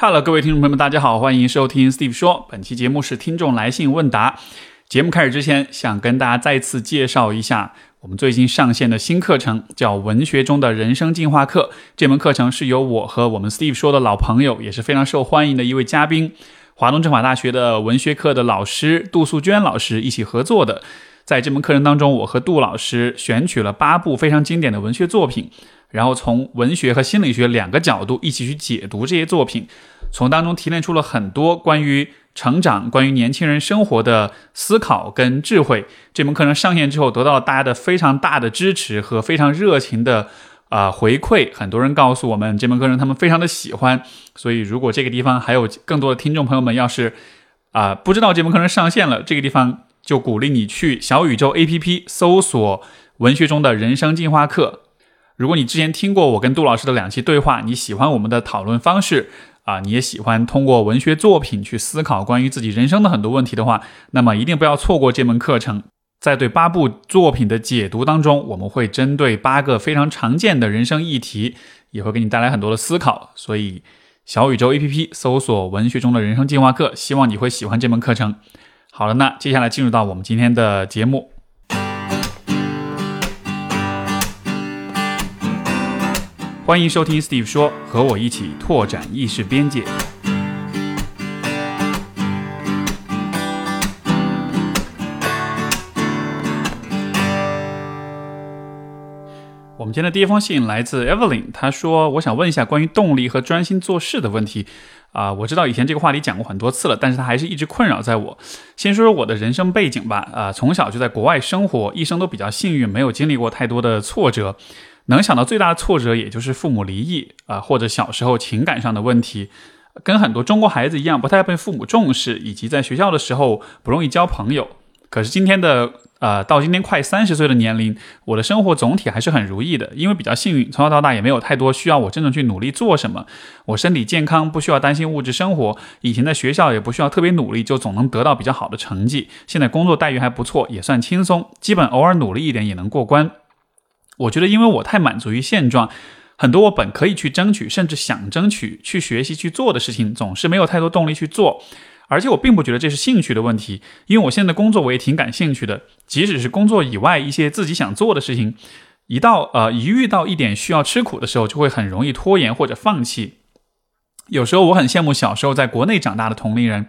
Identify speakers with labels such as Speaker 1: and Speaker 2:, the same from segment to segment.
Speaker 1: Hello，各位听众朋友们，大家好，欢迎收听 Steve 说。本期节目是听众来信问答。节目开始之前，想跟大家再次介绍一下我们最近上线的新课程，叫《文学中的人生进化课》。这门课程是由我和我们 Steve 说的老朋友，也是非常受欢迎的一位嘉宾，华东政法大学的文学课的老师杜素娟老师一起合作的。在这门课程当中，我和杜老师选取了八部非常经典的文学作品，然后从文学和心理学两个角度一起去解读这些作品，从当中提炼出了很多关于成长、关于年轻人生活的思考跟智慧。这门课程上线之后，得到了大家的非常大的支持和非常热情的啊回馈。很多人告诉我们，这门课程他们非常的喜欢。所以，如果这个地方还有更多的听众朋友们，要是啊不知道这门课程上线了，这个地方。就鼓励你去小宇宙 APP 搜索“文学中的人生进化课”。如果你之前听过我跟杜老师的两期对话，你喜欢我们的讨论方式啊，你也喜欢通过文学作品去思考关于自己人生的很多问题的话，那么一定不要错过这门课程。在对八部作品的解读当中，我们会针对八个非常常见的人生议题，也会给你带来很多的思考。所以，小宇宙 APP 搜索“文学中的人生进化课”，希望你会喜欢这门课程。好了，那接下来进入到我们今天的节目。欢迎收听 Steve 说，和我一起拓展意识边界。我们今天的第一封信来自 Evelyn，他说：“我想问一下关于动力和专心做事的问题。”啊，我知道以前这个话题讲过很多次了，但是它还是一直困扰在我。先说说我的人生背景吧，啊，从小就在国外生活，一生都比较幸运，没有经历过太多的挫折。能想到最大的挫折，也就是父母离异啊，或者小时候情感上的问题，跟很多中国孩子一样，不太被父母重视，以及在学校的时候不容易交朋友。可是今天的。呃，到今天快三十岁的年龄，我的生活总体还是很如意的，因为比较幸运，从小到大也没有太多需要我真正去努力做什么。我身体健康，不需要担心物质生活。以前在学校也不需要特别努力，就总能得到比较好的成绩。现在工作待遇还不错，也算轻松，基本偶尔努力一点也能过关。我觉得，因为我太满足于现状，很多我本可以去争取，甚至想争取去学习去做的事情，总是没有太多动力去做。而且我并不觉得这是兴趣的问题，因为我现在的工作我也挺感兴趣的。即使是工作以外一些自己想做的事情，一到呃一遇到一点需要吃苦的时候，就会很容易拖延或者放弃。有时候我很羡慕小时候在国内长大的同龄人，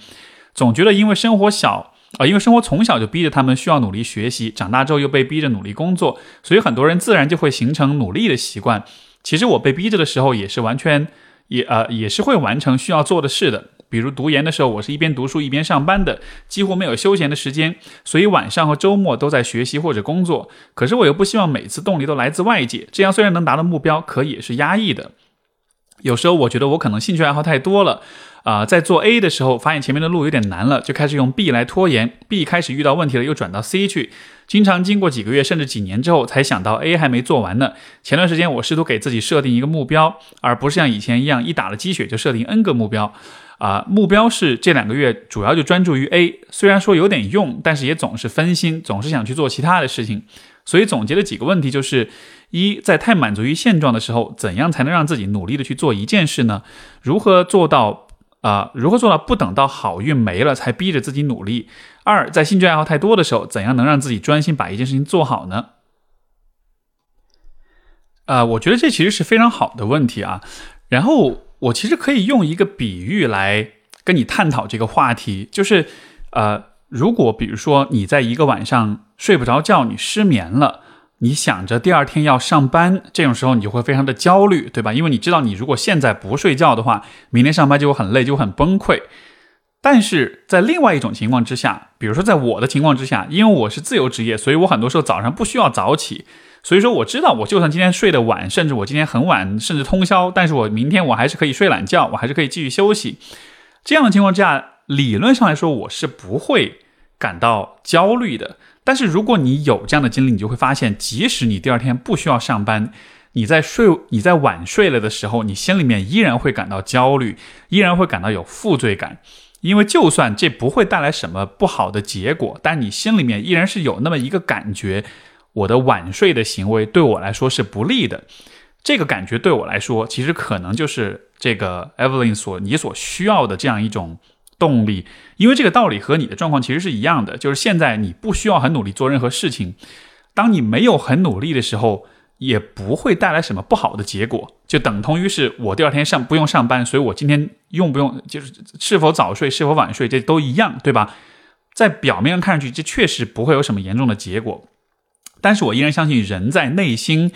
Speaker 1: 总觉得因为生活小啊，因为生活从小就逼着他们需要努力学习，长大之后又被逼着努力工作，所以很多人自然就会形成努力的习惯。其实我被逼着的时候，也是完全也呃也是会完成需要做的事的。比如读研的时候，我是一边读书一边上班的，几乎没有休闲的时间，所以晚上和周末都在学习或者工作。可是我又不希望每次动力都来自外界，这样虽然能达到目标，可也是压抑的。有时候我觉得我可能兴趣爱好太多了，啊，在做 A 的时候发现前面的路有点难了，就开始用 B 来拖延；B 开始遇到问题了，又转到 C 去。经常经过几个月甚至几年之后，才想到 A 还没做完呢。前段时间我试图给自己设定一个目标，而不是像以前一样一打了鸡血就设定 N 个目标。啊，目标是这两个月主要就专注于 A，虽然说有点用，但是也总是分心，总是想去做其他的事情。所以总结了几个问题，就是一，在太满足于现状的时候，怎样才能让自己努力的去做一件事呢？如何做到啊？如何做到不等到好运没了才逼着自己努力？二，在兴趣爱好太多的时候，怎样能让自己专心把一件事情做好呢？呃，我觉得这其实是非常好的问题啊。然后。我其实可以用一个比喻来跟你探讨这个话题，就是，呃，如果比如说你在一个晚上睡不着觉，你失眠了，你想着第二天要上班，这种时候你就会非常的焦虑，对吧？因为你知道你如果现在不睡觉的话，明天上班就会很累，就会很崩溃。但是在另外一种情况之下，比如说在我的情况之下，因为我是自由职业，所以我很多时候早上不需要早起。所以说，我知道，我就算今天睡得晚，甚至我今天很晚，甚至通宵，但是我明天我还是可以睡懒觉，我还是可以继续休息。这样的情况之下，理论上来说，我是不会感到焦虑的。但是如果你有这样的经历，你就会发现，即使你第二天不需要上班，你在睡、你在晚睡了的时候，你心里面依然会感到焦虑，依然会感到有负罪感，因为就算这不会带来什么不好的结果，但你心里面依然是有那么一个感觉。我的晚睡的行为对我来说是不利的，这个感觉对我来说，其实可能就是这个 Evelyn 所你所需要的这样一种动力，因为这个道理和你的状况其实是一样的，就是现在你不需要很努力做任何事情，当你没有很努力的时候，也不会带来什么不好的结果，就等同于是我第二天上不用上班，所以我今天用不用就是是否早睡是否晚睡这都一样，对吧？在表面上看上去，这确实不会有什么严重的结果，但是我依然相信人在内心。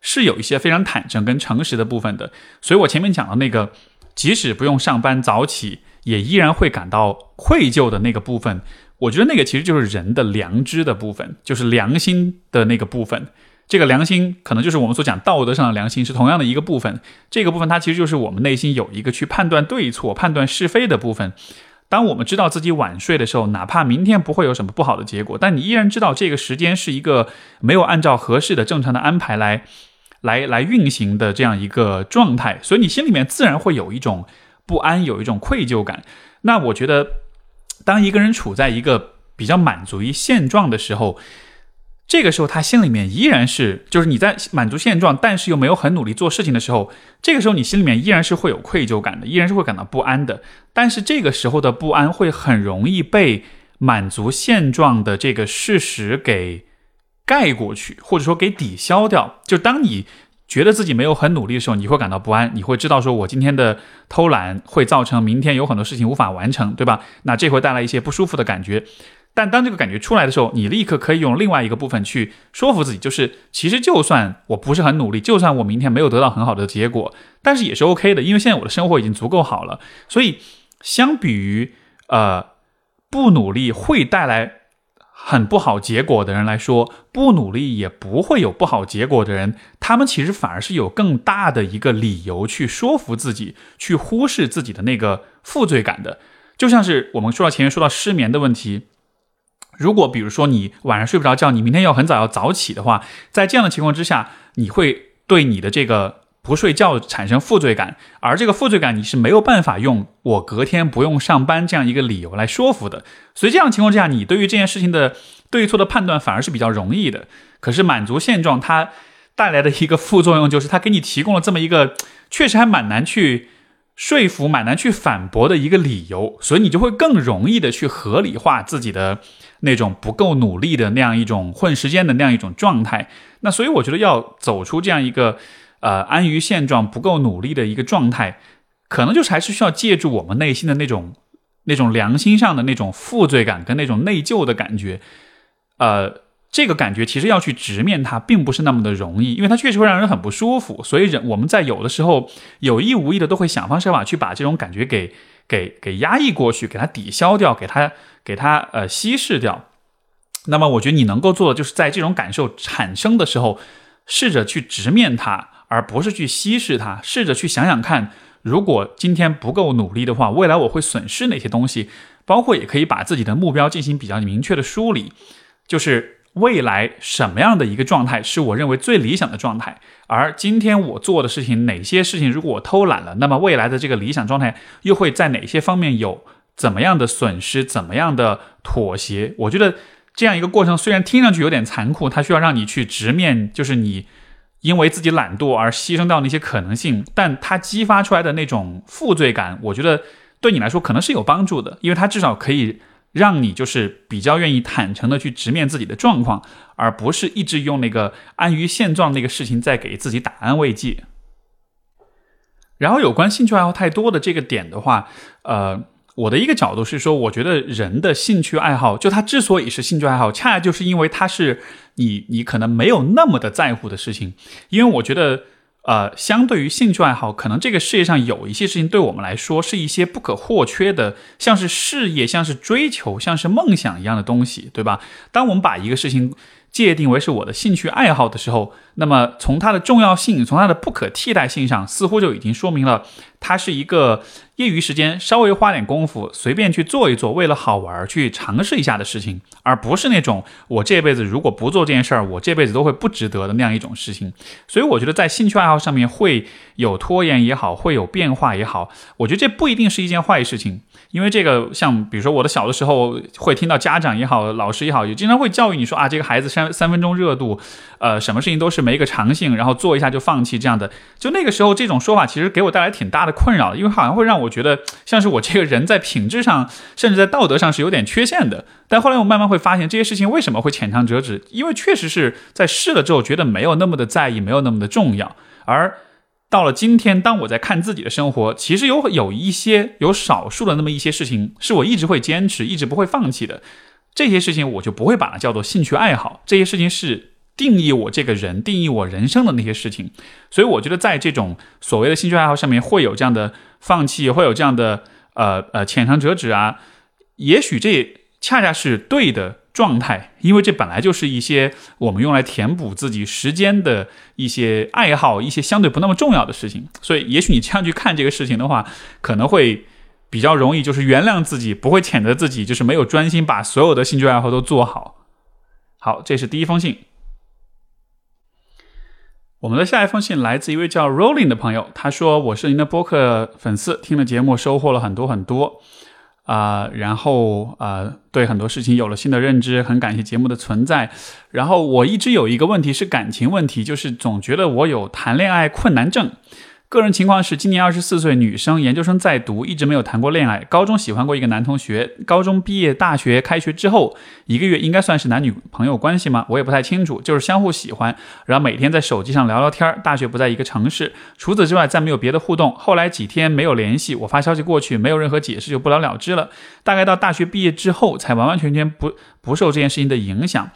Speaker 1: 是有一些非常坦诚跟诚实的部分的，所以我前面讲的那个，即使不用上班早起，也依然会感到愧疚的那个部分，我觉得那个其实就是人的良知的部分，就是良心的那个部分。这个良心可能就是我们所讲道德上的良心，是同样的一个部分。这个部分它其实就是我们内心有一个去判断对错、判断是非的部分。当我们知道自己晚睡的时候，哪怕明天不会有什么不好的结果，但你依然知道这个时间是一个没有按照合适的正常的安排来。来来运行的这样一个状态，所以你心里面自然会有一种不安，有一种愧疚感。那我觉得，当一个人处在一个比较满足于现状的时候，这个时候他心里面依然是，就是你在满足现状，但是又没有很努力做事情的时候，这个时候你心里面依然是会有愧疚感的，依然是会感到不安的。但是这个时候的不安会很容易被满足现状的这个事实给。盖过去，或者说给抵消掉。就当你觉得自己没有很努力的时候，你会感到不安，你会知道说，我今天的偷懒会造成明天有很多事情无法完成，对吧？那这会带来一些不舒服的感觉。但当这个感觉出来的时候，你立刻可以用另外一个部分去说服自己，就是其实就算我不是很努力，就算我明天没有得到很好的结果，但是也是 OK 的，因为现在我的生活已经足够好了。所以，相比于呃不努力会带来。很不好结果的人来说，不努力也不会有不好结果的人，他们其实反而是有更大的一个理由去说服自己，去忽视自己的那个负罪感的。就像是我们说到前面说到失眠的问题，如果比如说你晚上睡不着觉，你明天要很早要早起的话，在这样的情况之下，你会对你的这个。不睡觉产生负罪感，而这个负罪感你是没有办法用我隔天不用上班这样一个理由来说服的。所以这样情况之下，你对于这件事情的对错的判断反而是比较容易的。可是满足现状它带来的一个副作用就是，它给你提供了这么一个确实还蛮难去说服、蛮难去反驳的一个理由，所以你就会更容易的去合理化自己的那种不够努力的那样一种混时间的那样一种状态。那所以我觉得要走出这样一个。呃，安于现状、不够努力的一个状态，可能就是还是需要借助我们内心的那种、那种良心上的那种负罪感跟那种内疚的感觉。呃，这个感觉其实要去直面它，并不是那么的容易，因为它确实会让人很不舒服。所以人我们在有的时候有意无意的都会想方设法去把这种感觉给给给压抑过去，给它抵消掉，给它给它呃稀释掉。那么，我觉得你能够做的，就是在这种感受产生的时候，试着去直面它。而不是去稀释它，试着去想想看，如果今天不够努力的话，未来我会损失哪些东西？包括也可以把自己的目标进行比较明确的梳理，就是未来什么样的一个状态是我认为最理想的状态，而今天我做的事情，哪些事情如果我偷懒了，那么未来的这个理想状态又会在哪些方面有怎么样的损失，怎么样的妥协？我觉得这样一个过程虽然听上去有点残酷，它需要让你去直面，就是你。因为自己懒惰而牺牲掉那些可能性，但它激发出来的那种负罪感，我觉得对你来说可能是有帮助的，因为它至少可以让你就是比较愿意坦诚的去直面自己的状况，而不是一直用那个安于现状那个事情在给自己打安慰剂。然后有关兴趣爱好太多的这个点的话，呃。我的一个角度是说，我觉得人的兴趣爱好，就他之所以是兴趣爱好，恰恰就是因为他是你你可能没有那么的在乎的事情。因为我觉得，呃，相对于兴趣爱好，可能这个世界上有一些事情对我们来说是一些不可或缺的，像是事业，像是追求，像是梦想一样的东西，对吧？当我们把一个事情界定为是我的兴趣爱好的时候，那么从它的重要性，从它的不可替代性上，似乎就已经说明了它是一个。业余时间稍微花点功夫，随便去做一做，为了好玩去尝试一下的事情，而不是那种我这辈子如果不做这件事儿，我这辈子都会不值得的那样一种事情。所以我觉得在兴趣爱好上面会有拖延也好，会有变化也好，我觉得这不一定是一件坏事情。因为这个，像比如说我的小的时候，会听到家长也好，老师也好，也经常会教育你说啊，这个孩子三三分钟热度，呃，什么事情都是没个长性，然后做一下就放弃这样的。就那个时候，这种说法其实给我带来挺大的困扰，因为好像会让我觉得像是我这个人在品质上，甚至在道德上是有点缺陷的。但后来我慢慢会发现，这些事情为什么会浅尝辄止？因为确实是在试了之后，觉得没有那么的在意，没有那么的重要。而到了今天，当我在看自己的生活，其实有有一些有少数的那么一些事情，是我一直会坚持，一直不会放弃的。这些事情我就不会把它叫做兴趣爱好，这些事情是定义我这个人、定义我人生的那些事情。所以我觉得在这种所谓的兴趣爱好上面，会有这样的放弃，会有这样的呃呃浅尝辄止啊。也许这恰恰是对的状态，因为这本来就是一些我们用来填补自己时间的一些爱好，一些相对不那么重要的事情。所以也许你这样去看这个事情的话，可能会。比较容易，就是原谅自己，不会谴责自己，就是没有专心把所有的兴趣爱好都做好。好，这是第一封信。我们的下一封信来自一位叫 Rolling 的朋友，他说：“我是您的播客粉丝，听了节目收获了很多很多啊，然后啊，对很多事情有了新的认知，很感谢节目的存在。然后我一直有一个问题是感情问题，就是总觉得我有谈恋爱困难症。”个人情况是，今年二十四岁，女生，研究生在读，一直没有谈过恋爱。高中喜欢过一个男同学，高中毕业，大学开学之后一个月，应该算是男女朋友关系吗？我也不太清楚，就是相互喜欢，然后每天在手机上聊聊天。大学不在一个城市，除此之外再没有别的互动。后来几天没有联系，我发消息过去，没有任何解释，就不了了之了。大概到大学毕业之后，才完完全全不不受这件事情的影响。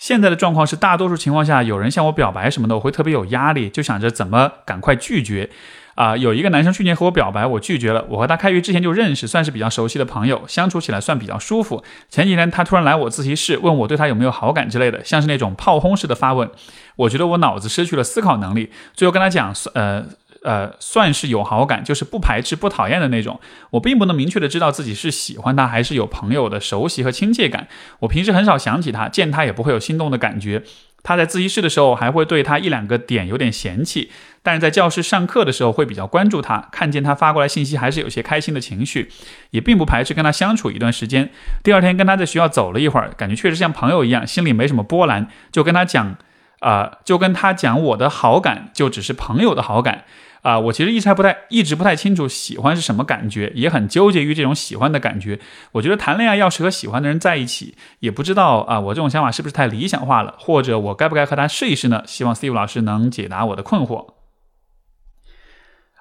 Speaker 1: 现在的状况是，大多数情况下，有人向我表白什么的，我会特别有压力，就想着怎么赶快拒绝。啊，有一个男生去年和我表白，我拒绝了。我和他开学之前就认识，算是比较熟悉的朋友，相处起来算比较舒服。前几天他突然来我自习室，问我对他有没有好感之类的，像是那种炮轰式的发问。我觉得我脑子失去了思考能力，最后跟他讲，呃。呃，算是有好感，就是不排斥、不讨厌的那种。我并不能明确的知道自己是喜欢他，还是有朋友的熟悉和亲切感。我平时很少想起他，见他也不会有心动的感觉。他在自习室的时候，还会对他一两个点有点嫌弃，但是在教室上课的时候会比较关注他。看见他发过来信息，还是有些开心的情绪，也并不排斥跟他相处一段时间。第二天跟他在学校走了一会儿，感觉确实像朋友一样，心里没什么波澜，就跟他讲，啊，就跟他讲我的好感，就只是朋友的好感。啊，我其实一直不太一直不太清楚喜欢是什么感觉，也很纠结于这种喜欢的感觉。我觉得谈恋爱要是和喜欢的人在一起，也不知道啊，我这种想法是不是太理想化了，或者我该不该和他试一试呢？希望 Steve 老师能解答我的困惑。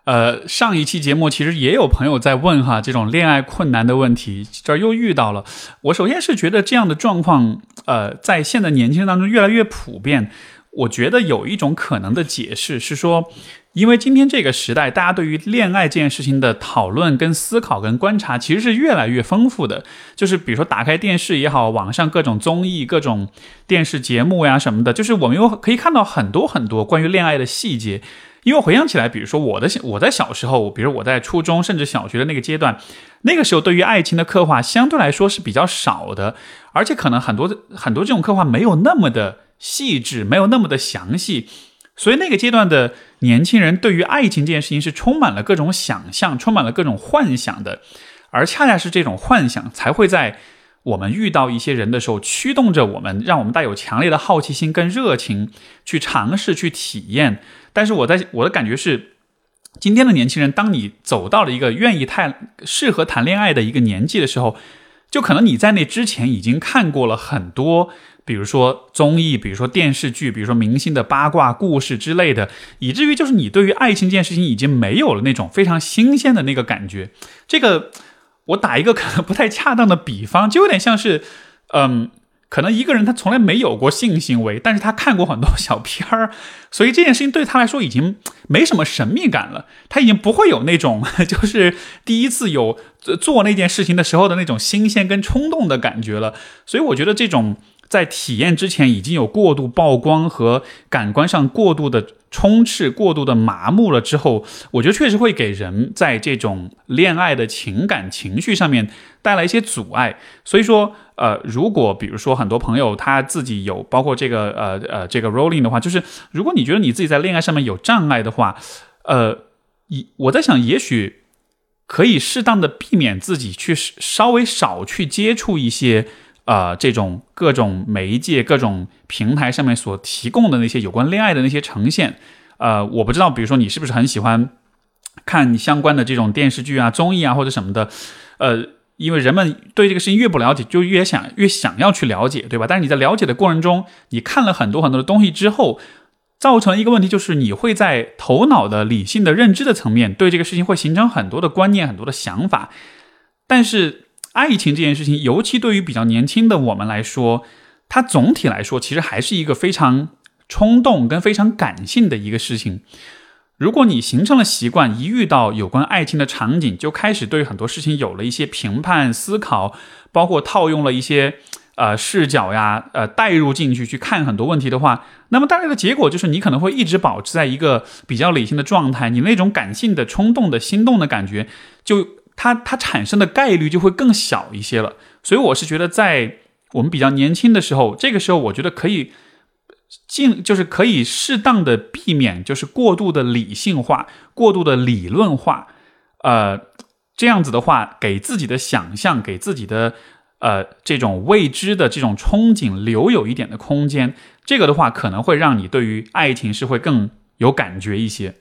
Speaker 1: 呃，上一期节目其实也有朋友在问哈，这种恋爱困难的问题，这儿又遇到了。我首先是觉得这样的状况，呃，在现在年轻人当中越来越普遍。我觉得有一种可能的解释是说。因为今天这个时代，大家对于恋爱这件事情的讨论、跟思考、跟观察，其实是越来越丰富的。就是比如说，打开电视也好，网上各种综艺、各种电视节目呀什么的，就是我们又可以看到很多很多关于恋爱的细节。因为回想起来，比如说我的我在小时候，比如我在初中甚至小学的那个阶段，那个时候对于爱情的刻画相对来说是比较少的，而且可能很多很多这种刻画没有那么的细致，没有那么的详细。所以那个阶段的年轻人对于爱情这件事情是充满了各种想象，充满了各种幻想的，而恰恰是这种幻想才会在我们遇到一些人的时候驱动着我们，让我们带有强烈的好奇心跟热情去尝试去体验。但是我在我的感觉是，今天的年轻人，当你走到了一个愿意谈适合谈恋爱的一个年纪的时候，就可能你在那之前已经看过了很多。比如说综艺，比如说电视剧，比如说明星的八卦故事之类的，以至于就是你对于爱情这件事情已经没有了那种非常新鲜的那个感觉。这个我打一个可能不太恰当的比方，就有点像是，嗯，可能一个人他从来没有过性行为，但是他看过很多小片儿，所以这件事情对他来说已经没什么神秘感了。他已经不会有那种 就是第一次有做那件事情的时候的那种新鲜跟冲动的感觉了。所以我觉得这种。在体验之前已经有过度曝光和感官上过度的充斥、过度的麻木了之后，我觉得确实会给人在这种恋爱的情感情绪上面带来一些阻碍。所以说，呃，如果比如说很多朋友他自己有包括这个呃呃这个 rolling 的话，就是如果你觉得你自己在恋爱上面有障碍的话，呃，一我在想，也许可以适当的避免自己去稍微少去接触一些。呃这种各种媒介、各种平台上面所提供的那些有关恋爱的那些呈现。呃，我不知道，比如说你是不是很喜欢看相关的这种电视剧啊、综艺啊或者什么的？呃，因为人们对这个事情越不了解，就越想越想要去了解，对吧？但是你在了解的过程中，你看了很多很多的东西之后。造成一个问题，就是你会在头脑的理性的认知的层面，对这个事情会形成很多的观念、很多的想法。但是，爱情这件事情，尤其对于比较年轻的我们来说，它总体来说其实还是一个非常冲动跟非常感性的一个事情。如果你形成了习惯，一遇到有关爱情的场景，就开始对很多事情有了一些评判、思考，包括套用了一些。呃，视角呀，呃，带入进去去看很多问题的话，那么带来的结果就是你可能会一直保持在一个比较理性的状态，你那种感性的、冲动的心动的感觉，就它它产生的概率就会更小一些了。所以我是觉得，在我们比较年轻的时候，这个时候我觉得可以尽就是可以适当的避免，就是过度的理性化、过度的理论化，呃，这样子的话，给自己的想象，给自己的。呃，这种未知的这种憧憬，留有一点的空间，这个的话可能会让你对于爱情是会更有感觉一些。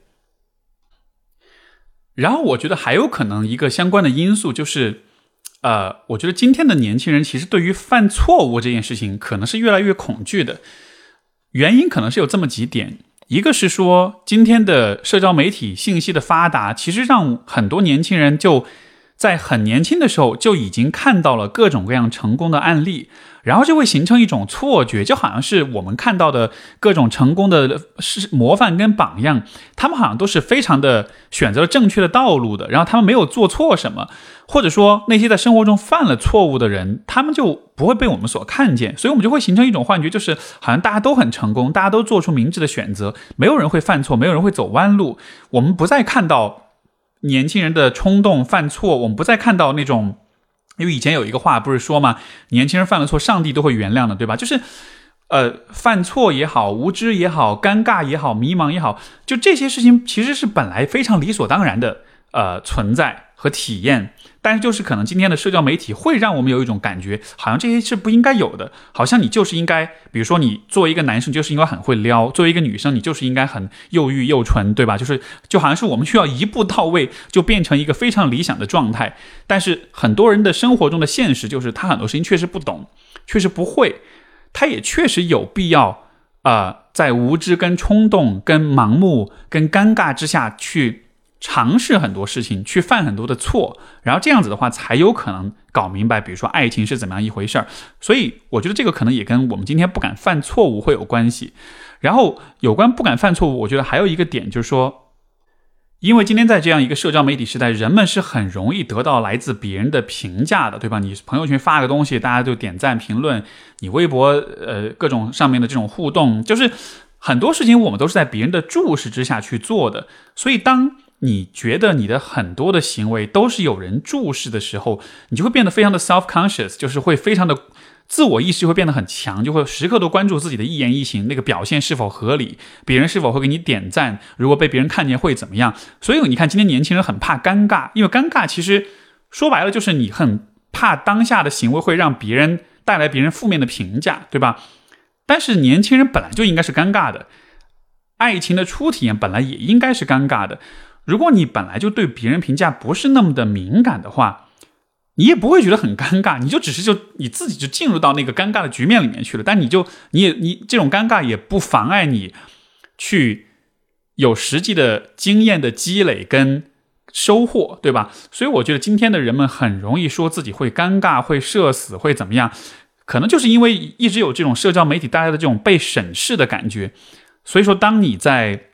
Speaker 1: 然后我觉得还有可能一个相关的因素就是，呃，我觉得今天的年轻人其实对于犯错误这件事情可能是越来越恐惧的。原因可能是有这么几点，一个是说今天的社交媒体信息的发达，其实让很多年轻人就。在很年轻的时候就已经看到了各种各样成功的案例，然后就会形成一种错觉，就好像是我们看到的各种成功的是模范跟榜样，他们好像都是非常的选择了正确的道路的，然后他们没有做错什么，或者说那些在生活中犯了错误的人，他们就不会被我们所看见，所以我们就会形成一种幻觉，就是好像大家都很成功，大家都做出明智的选择，没有人会犯错，没有人会走弯路，我们不再看到。年轻人的冲动犯错，我们不再看到那种，因为以前有一个话不是说嘛，年轻人犯了错，上帝都会原谅的，对吧？就是，呃，犯错也好，无知也好，尴尬也好，迷茫也好，就这些事情其实是本来非常理所当然的，呃，存在和体验。但是，就是可能今天的社交媒体会让我们有一种感觉，好像这些是不应该有的，好像你就是应该，比如说你作为一个男生就是应该很会撩，作为一个女生你就是应该很又欲又纯，对吧？就是就好像是我们需要一步到位就变成一个非常理想的状态。但是很多人的生活中的现实就是他很多事情确实不懂，确实不会，他也确实有必要啊，在无知、跟冲动、跟盲目、跟尴尬之下去。尝试很多事情，去犯很多的错，然后这样子的话，才有可能搞明白，比如说爱情是怎么样一回事儿。所以我觉得这个可能也跟我们今天不敢犯错误会有关系。然后有关不敢犯错误，我觉得还有一个点就是说，因为今天在这样一个社交媒体时代，人们是很容易得到来自别人的评价的，对吧？你朋友圈发个东西，大家就点赞评论；你微博呃各种上面的这种互动，就是很多事情我们都是在别人的注视之下去做的。所以当你觉得你的很多的行为都是有人注视的时候，你就会变得非常的 self conscious，就是会非常的自我意识会变得很强，就会时刻都关注自己的一言一行，那个表现是否合理，别人是否会给你点赞，如果被别人看见会怎么样？所以你看，今天年轻人很怕尴尬，因为尴尬其实说白了就是你很怕当下的行为会让别人带来别人负面的评价，对吧？但是年轻人本来就应该是尴尬的，爱情的初体验本来也应该是尴尬的。如果你本来就对别人评价不是那么的敏感的话，你也不会觉得很尴尬，你就只是就你自己就进入到那个尴尬的局面里面去了。但你就你也你这种尴尬也不妨碍你去有实际的经验的积累跟收获，对吧？所以我觉得今天的人们很容易说自己会尴尬、会社死、会怎么样，可能就是因为一直有这种社交媒体带来的这种被审视的感觉。所以说，当你在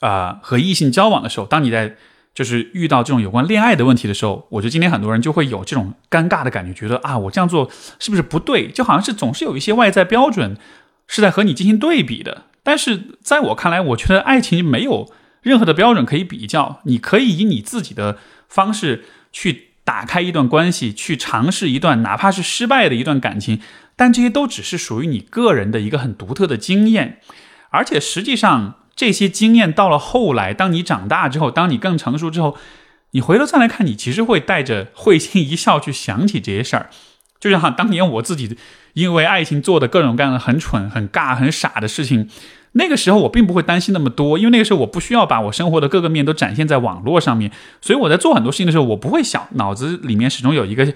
Speaker 1: 啊，和异性交往的时候，当你在就是遇到这种有关恋爱的问题的时候，我觉得今天很多人就会有这种尴尬的感觉，觉得啊，我这样做是不是不对？就好像是总是有一些外在标准是在和你进行对比的。但是在我看来，我觉得爱情没有任何的标准可以比较，你可以以你自己的方式去打开一段关系，去尝试一段哪怕是失败的一段感情，但这些都只是属于你个人的一个很独特的经验，而且实际上。这些经验到了后来，当你长大之后，当你更成熟之后，你回头再来看，你其实会带着会心一笑去想起这些事儿。就像当年我自己因为爱情做的各种各样的很蠢、很尬、很傻的事情，那个时候我并不会担心那么多，因为那个时候我不需要把我生活的各个面都展现在网络上面，所以我在做很多事情的时候，我不会想，脑子里面始终有一个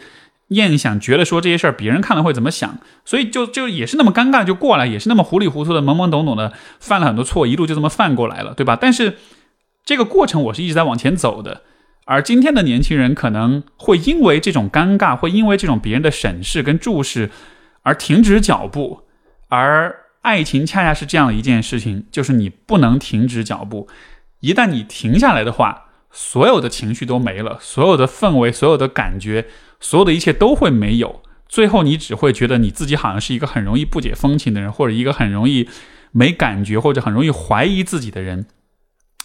Speaker 1: 念想，觉得说这些事儿别人看了会怎么想，所以就就也是那么尴尬就过来，也是那么糊里糊涂的、懵懵懂懂的犯了很多错，一路就这么犯过来了，对吧？但是这个过程我是一直在往前走的。而今天的年轻人可能会因为这种尴尬，会因为这种别人的审视跟注视而停止脚步。而爱情恰恰是这样的一件事情，就是你不能停止脚步。一旦你停下来的话，所有的情绪都没了，所有的氛围、所有的感觉、所有的一切都会没有。最后，你只会觉得你自己好像是一个很容易不解风情的人，或者一个很容易没感觉，或者很容易怀疑自己的人。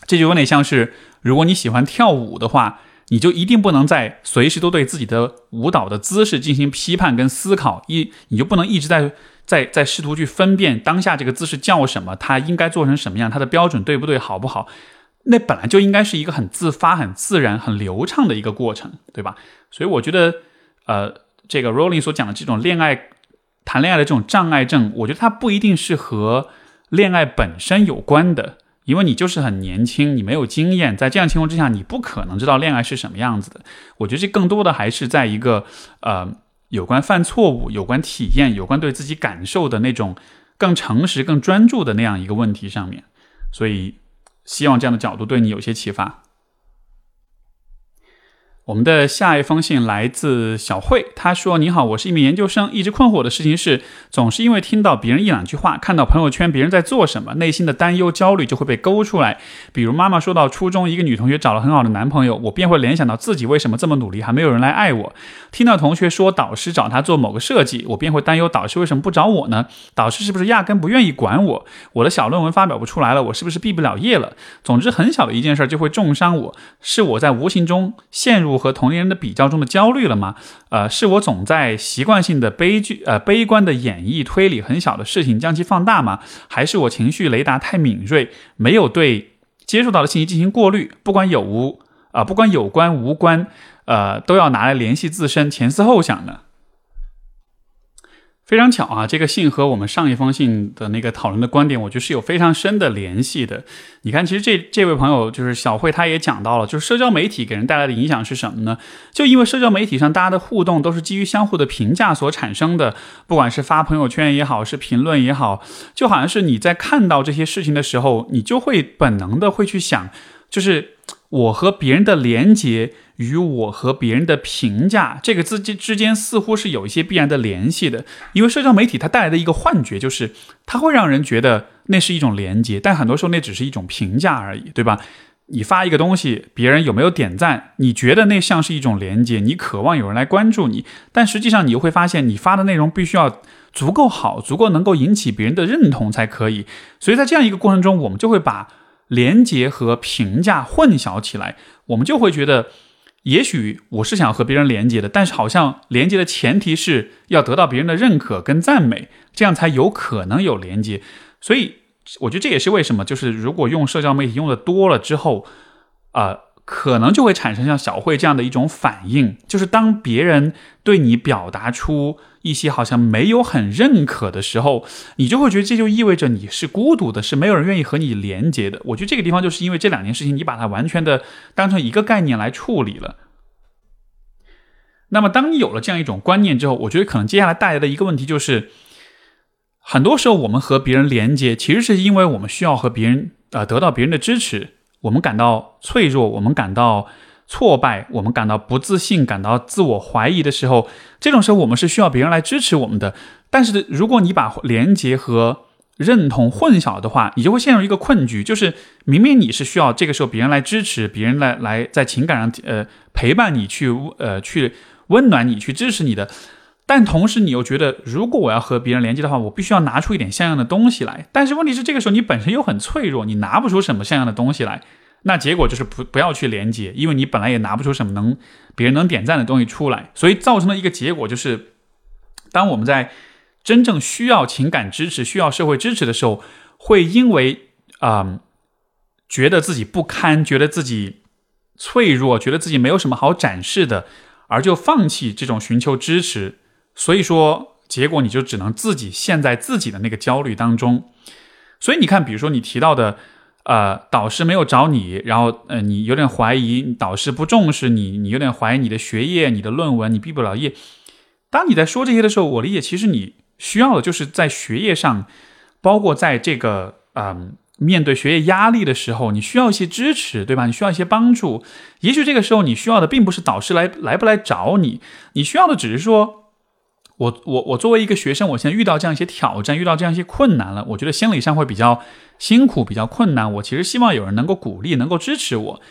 Speaker 1: 这就有点像是，如果你喜欢跳舞的话，你就一定不能在随时都对自己的舞蹈的姿势进行批判跟思考，一你就不能一直在在在试图去分辨当下这个姿势叫什么，它应该做成什么样，它的标准对不对，好不好？那本来就应该是一个很自发、很自然、很流畅的一个过程，对吧？所以我觉得，呃，这个 Rolling 所讲的这种恋爱、谈恋爱的这种障碍症，我觉得它不一定是和恋爱本身有关的。因为你就是很年轻，你没有经验，在这样情况之下，你不可能知道恋爱是什么样子的。我觉得这更多的还是在一个呃有关犯错误、有关体验、有关对自己感受的那种更诚实、更专注的那样一个问题上面。所以，希望这样的角度对你有些启发。我们的下一封信来自小慧，她说：“你好，我是一名研究生，一直困惑的事情是，总是因为听到别人一两句话，看到朋友圈别人在做什么，内心的担忧、焦虑就会被勾出来。比如妈妈说到初中一个女同学找了很好的男朋友，我便会联想到自己为什么这么努力还没有人来爱我。听到同学说导师找他做某个设计，我便会担忧导师为什么不找我呢？导师是不是压根不愿意管我？我的小论文发表不出来了，我是不是毕不了业了？总之，很小的一件事就会重伤我，是我在无形中陷入。”和同龄人的比较中的焦虑了吗？呃，是我总在习惯性的悲剧呃悲观的演绎推理很小的事情将其放大吗？还是我情绪雷达太敏锐，没有对接触到的信息进行过滤？不管有无啊，不管有关无关，呃，都要拿来联系自身，前思后想呢？非常巧啊，这个信和我们上一封信的那个讨论的观点，我觉得是有非常深的联系的。你看，其实这这位朋友就是小慧，他也讲到了，就是社交媒体给人带来的影响是什么呢？就因为社交媒体上大家的互动都是基于相互的评价所产生的，不管是发朋友圈也好，是评论也好，就好像是你在看到这些事情的时候，你就会本能的会去想，就是我和别人的连接。与我和别人的评价，这个之间之间似乎是有一些必然的联系的，因为社交媒体它带来的一个幻觉就是，它会让人觉得那是一种连接，但很多时候那只是一种评价而已，对吧？你发一个东西，别人有没有点赞？你觉得那像是一种连接，你渴望有人来关注你，但实际上你又会发现，你发的内容必须要足够好，足够能够引起别人的认同才可以。所以在这样一个过程中，我们就会把连接和评价混淆起来，我们就会觉得。也许我是想和别人连接的，但是好像连接的前提是要得到别人的认可跟赞美，这样才有可能有连接。所以我觉得这也是为什么，就是如果用社交媒体用的多了之后，啊，可能就会产生像小慧这样的一种反应，就是当别人对你表达出。一些好像没有很认可的时候，你就会觉得这就意味着你是孤独的，是没有人愿意和你连接的。我觉得这个地方就是因为这两件事情，你把它完全的当成一个概念来处理了。那么，当你有了这样一种观念之后，我觉得可能接下来带来的一个问题就是，很多时候我们和别人连接，其实是因为我们需要和别人呃得到别人的支持，我们感到脆弱，我们感到。挫败，我们感到不自信，感到自我怀疑的时候，这种时候我们是需要别人来支持我们的。但是，如果你把连接和认同混淆的话，你就会陷入一个困局，就是明明你是需要这个时候别人来支持，别人来来在情感上呃陪伴你，去呃去温暖你，去支持你的，但同时你又觉得，如果我要和别人连接的话，我必须要拿出一点像样的东西来。但是问题是，这个时候你本身又很脆弱，你拿不出什么像样的东西来。那结果就是不不要去连接，因为你本来也拿不出什么能别人能点赞的东西出来，所以造成的一个结果就是，当我们在真正需要情感支持、需要社会支持的时候，会因为啊觉得自己不堪、觉得自己脆弱、觉得自己没有什么好展示的，而就放弃这种寻求支持所以说结果你就只能自己陷在自己的那个焦虑当中。所以你看，比如说你提到的，呃，导师没有找你，然后呃，你有点怀疑导师不重视你，你有点怀疑你的学业、你的论文，你毕不了业。当你在说这些的时候，我理解其实你需要的就是在学业上，包括在这个嗯。面对学业压力的时候，你需要一些支持，对吧？你需要一些帮助。也许这个时候你需要的并不是导师来来不来找你，你需要的只是说，我我我作为一个学生，我现在遇到这样一些挑战，遇到这样一些困难了，我觉得心理上会比较辛苦，比较困难。我其实希望有人能够鼓励，能够支持我。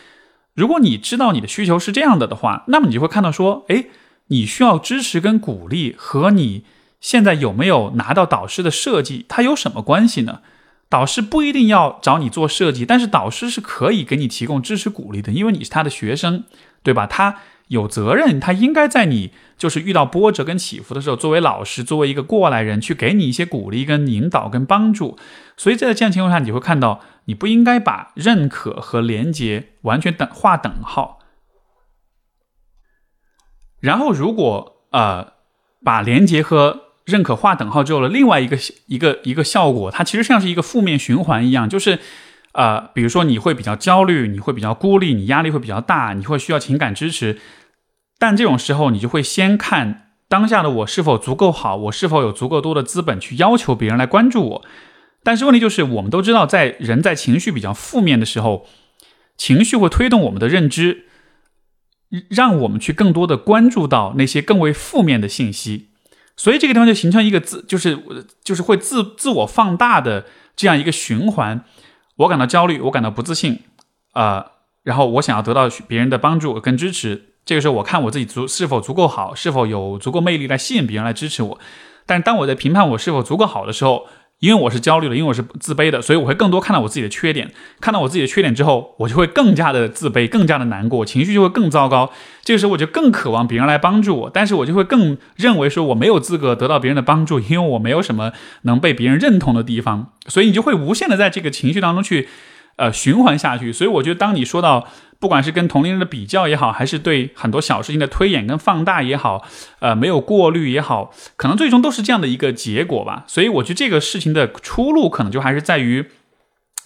Speaker 1: 如果你知道你的需求是这样的的话，那么你就会看到说，哎，你需要支持跟鼓励和你现在有没有拿到导师的设计，它有什么关系呢？导师不一定要找你做设计，但是导师是可以给你提供支持鼓励的，因为你是他的学生，对吧？他有责任，他应该在你就是遇到波折跟起伏的时候，作为老师，作为一个过来人，去给你一些鼓励、跟引导、跟帮助。所以在这样情况下，你会看到，你不应该把认可和连接完全等划等号。然后，如果呃把连接和认可划等号之后的另外一个一个一个效果，它其实像是一个负面循环一样，就是，呃，比如说你会比较焦虑，你会比较孤立，你压力会比较大，你会需要情感支持，但这种时候你就会先看当下的我是否足够好，我是否有足够多的资本去要求别人来关注我。但是问题就是，我们都知道，在人在情绪比较负面的时候，情绪会推动我们的认知，让我们去更多的关注到那些更为负面的信息。所以这个地方就形成一个自，就是就是会自自我放大的这样一个循环。我感到焦虑，我感到不自信，啊，然后我想要得到别人的帮助跟支持。这个时候，我看我自己足是否足够好，是否有足够魅力来吸引别人来支持我。但当我在评判我是否足够好的时候，因为我是焦虑的，因为我是自卑的，所以我会更多看到我自己的缺点。看到我自己的缺点之后，我就会更加的自卑，更加的难过，情绪就会更糟糕。这个时候，我就更渴望别人来帮助我，但是我就会更认为说我没有资格得到别人的帮助，因为我没有什么能被别人认同的地方。所以你就会无限的在这个情绪当中去，呃，循环下去。所以我觉得，当你说到。不管是跟同龄人的比较也好，还是对很多小事情的推演跟放大也好，呃，没有过滤也好，可能最终都是这样的一个结果吧。所以我觉得这个事情的出路，可能就还是在于，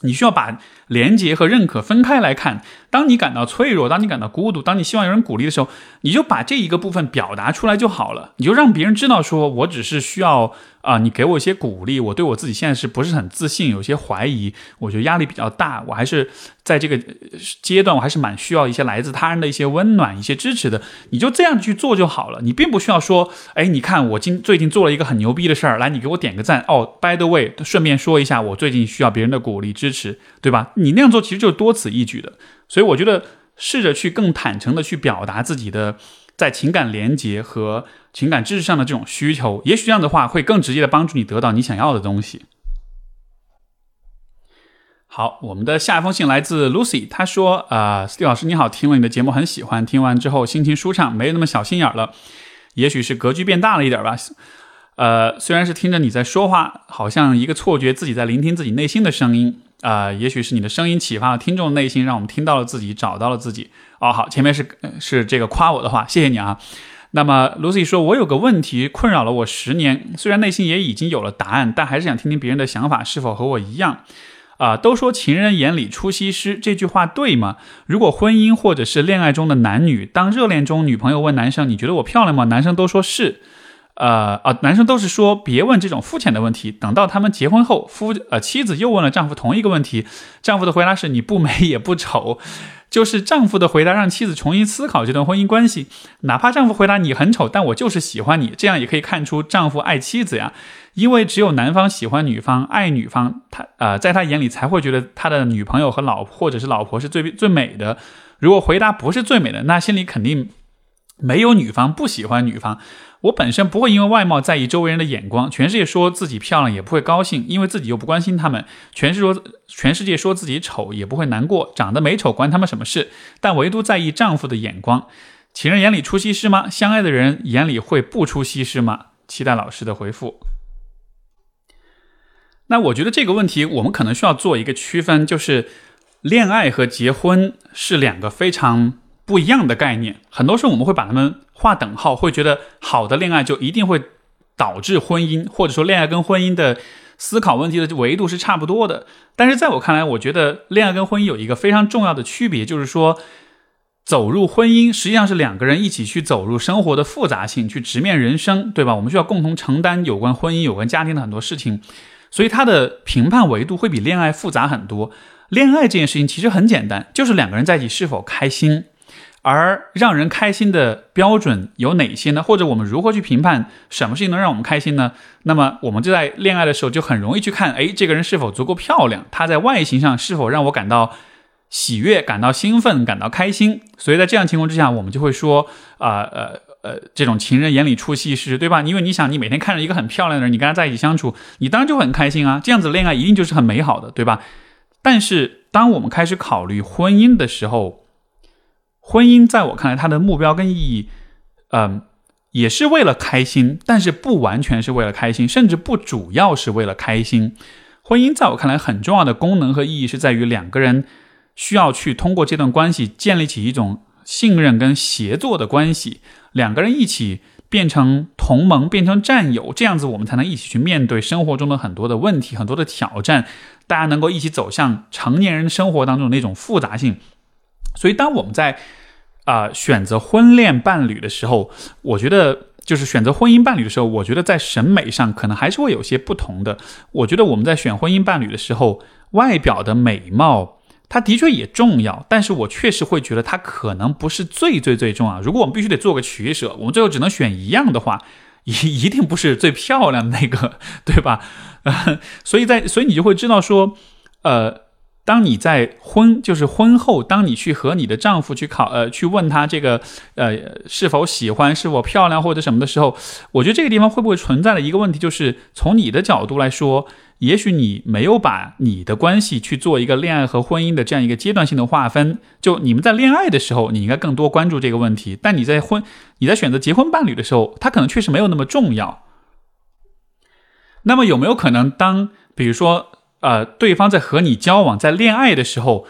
Speaker 1: 你需要把连接和认可分开来看。当你感到脆弱，当你感到孤独，当你希望有人鼓励的时候，你就把这一个部分表达出来就好了。你就让别人知道，说我只是需要啊，你给我一些鼓励。我对我自己现在是不是很自信，有些怀疑，我觉得压力比较大。我还是在这个阶段，我还是蛮需要一些来自他人的一些温暖、一些支持的。你就这样去做就好了。你并不需要说，哎，你看我今最近做了一个很牛逼的事儿，来，你给我点个赞。哦，by the way，顺便说一下，我最近需要别人的鼓励支持，对吧？你那样做其实就是多此一举的。所以我觉得，试着去更坦诚的去表达自己的在情感连接和情感知识上的这种需求，也许这样的话会更直接的帮助你得到你想要的东西。好，我们的下一封信来自 Lucy，她说：“啊，Steve 老师你好，听了你的节目很喜欢，听完之后心情舒畅，没有那么小心眼了，也许是格局变大了一点吧。呃，虽然是听着你在说话，好像一个错觉，自己在聆听自己内心的声音。”啊，也许是你的声音启发了听众内心，让我们听到了自己，找到了自己。哦，好，前面是是这个夸我的话，谢谢你啊。那么 Lucy 说，我有个问题困扰了我十年，虽然内心也已经有了答案，但还是想听听别人的想法是否和我一样。啊，都说情人眼里出西施，这句话对吗？如果婚姻或者是恋爱中的男女，当热恋中女朋友问男生，你觉得我漂亮吗？男生都说是。呃啊，男生都是说别问这种肤浅的问题。等到他们结婚后，夫呃妻子又问了丈夫同一个问题，丈夫的回答是你不美也不丑，就是丈夫的回答让妻子重新思考这段婚姻关系。哪怕丈夫回答你很丑，但我就是喜欢你，这样也可以看出丈夫爱妻子呀。因为只有男方喜欢女方，爱女方，他呃在他眼里才会觉得他的女朋友和老婆或者是老婆是最最美的。如果回答不是最美的，那心里肯定没有女方不喜欢女方。我本身不会因为外貌在意周围人的眼光，全世界说自己漂亮也不会高兴，因为自己又不关心他们。全是说全世界说自己丑也不会难过，长得美丑关他们什么事？但唯独在意丈夫的眼光。情人眼里出西施吗？相爱的人眼里会不出西施吗？期待老师的回复。那我觉得这个问题我们可能需要做一个区分，就是恋爱和结婚是两个非常。不一样的概念。很多时候我们会把它们划等号，会觉得好的恋爱就一定会导致婚姻，或者说恋爱跟婚姻的思考问题的维度是差不多的。但是在我看来，我觉得恋爱跟婚姻有一个非常重要的区别，就是说。走入婚姻，实际上是两个人一起去走入生活的复杂性，去直面人生，对吧？我们需要共同承担有关婚姻、有关家庭的很多事情，所以它的评判维度会比恋爱复杂很多。恋爱这件事情其实很简单，就是两个人在一起是否开心，而让人开心的标准有哪些呢？或者我们如何去评判什么事情能让我们开心呢？那么我们就在恋爱的时候就很容易去看，哎，这个人是否足够漂亮？他在外形上是否让我感到？喜悦，感到兴奋，感到开心，所以在这样情况之下，我们就会说，啊，呃，呃，这种情人眼里出西施，对吧？因为你想，你每天看着一个很漂亮的人，你跟他在一起相处，你当然就很开心啊。这样子恋爱一定就是很美好的，对吧？但是，当我们开始考虑婚姻的时候，婚姻在我看来，它的目标跟意义，嗯，也是为了开心，但是不完全是为了开心，甚至不主要是为了开心。婚姻在我看来，很重要的功能和意义是在于两个人。需要去通过这段关系建立起一种信任跟协作的关系，两个人一起变成同盟，变成战友，这样子我们才能一起去面对生活中的很多的问题、很多的挑战，大家能够一起走向成年人生活当中的那种复杂性。所以，当我们在啊选择婚恋伴侣的时候，我觉得就是选择婚姻伴侣的时候，我觉得在审美上可能还是会有些不同的。我觉得我们在选婚姻伴侣的时候，外表的美貌。它的确也重要，但是我确实会觉得它可能不是最最最重要。如果我们必须得做个取舍，我们最后只能选一样的话，一一定不是最漂亮那个，对吧？所以在所以你就会知道说，呃，当你在婚就是婚后，当你去和你的丈夫去考呃去问他这个呃是否喜欢是否漂亮或者什么的时候，我觉得这个地方会不会存在的一个问题，就是从你的角度来说。也许你没有把你的关系去做一个恋爱和婚姻的这样一个阶段性的划分，就你们在恋爱的时候，你应该更多关注这个问题。但你在婚，你在选择结婚伴侣的时候，他可能确实没有那么重要。那么有没有可能，当比如说，呃，对方在和你交往、在恋爱的时候，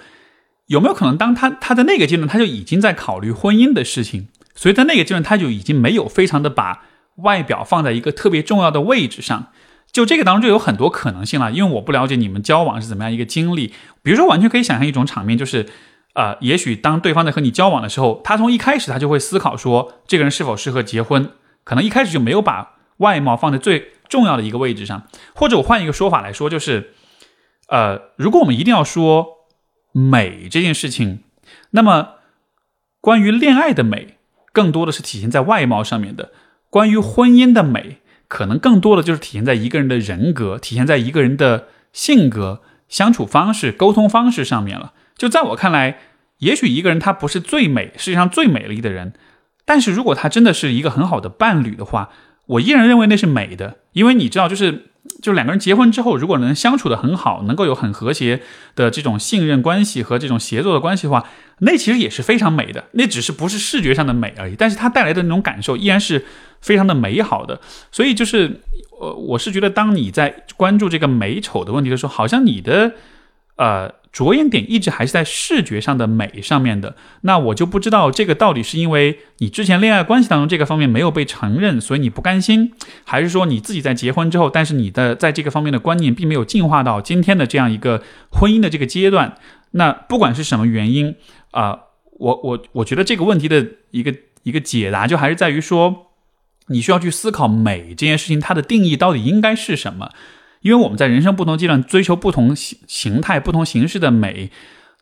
Speaker 1: 有没有可能，当他他在那个阶段，他就已经在考虑婚姻的事情，所以在那个阶段，他就已经没有非常的把外表放在一个特别重要的位置上。就这个当中就有很多可能性了，因为我不了解你们交往是怎么样一个经历。比如说，完全可以想象一种场面，就是，呃，也许当对方在和你交往的时候，他从一开始他就会思考说，这个人是否适合结婚，可能一开始就没有把外貌放在最重要的一个位置上。或者我换一个说法来说，就是，呃，如果我们一定要说美这件事情，那么关于恋爱的美，更多的是体现在外貌上面的；关于婚姻的美。可能更多的就是体现在一个人的人格，体现在一个人的性格、相处方式、沟通方式上面了。就在我看来，也许一个人他不是最美，世界上最美丽的人，但是如果他真的是一个很好的伴侣的话，我依然认为那是美的，因为你知道，就是。就两个人结婚之后，如果能相处得很好，能够有很和谐的这种信任关系和这种协作的关系的话，那其实也是非常美的。那只是不是视觉上的美而已，但是它带来的那种感受依然是非常的美好的。所以就是，呃，我是觉得，当你在关注这个美丑的问题的时候，好像你的，呃。着眼点一直还是在视觉上的美上面的，那我就不知道这个到底是因为你之前恋爱关系当中这个方面没有被承认，所以你不甘心，还是说你自己在结婚之后，但是你的在这个方面的观念并没有进化到今天的这样一个婚姻的这个阶段？那不管是什么原因啊，我我我觉得这个问题的一个一个解答就还是在于说，你需要去思考美这件事情它的定义到底应该是什么。因为我们在人生不同阶段追求不同形形态、不同形式的美，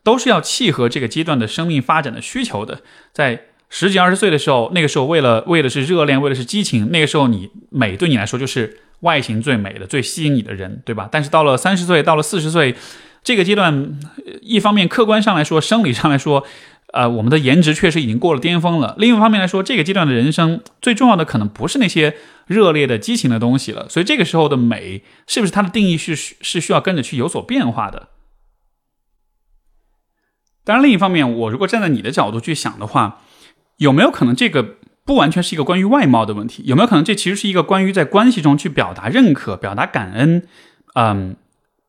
Speaker 1: 都是要契合这个阶段的生命发展的需求的。在十几二十岁的时候，那个时候为了为的是热恋，为的是激情，那个时候你美对你来说就是外形最美的、最吸引你的人，对吧？但是到了三十岁，到了四十岁，这个阶段，一方面客观上来说，生理上来说。呃，我们的颜值确实已经过了巅峰了。另一方面来说，这个阶段的人生最重要的可能不是那些热烈的激情的东西了。所以这个时候的美，是不是它的定义是是需要跟着去有所变化的？当然，另一方面，我如果站在你的角度去想的话，有没有可能这个不完全是一个关于外貌的问题？有没有可能这其实是一个关于在关系中去表达认可、表达感恩，嗯，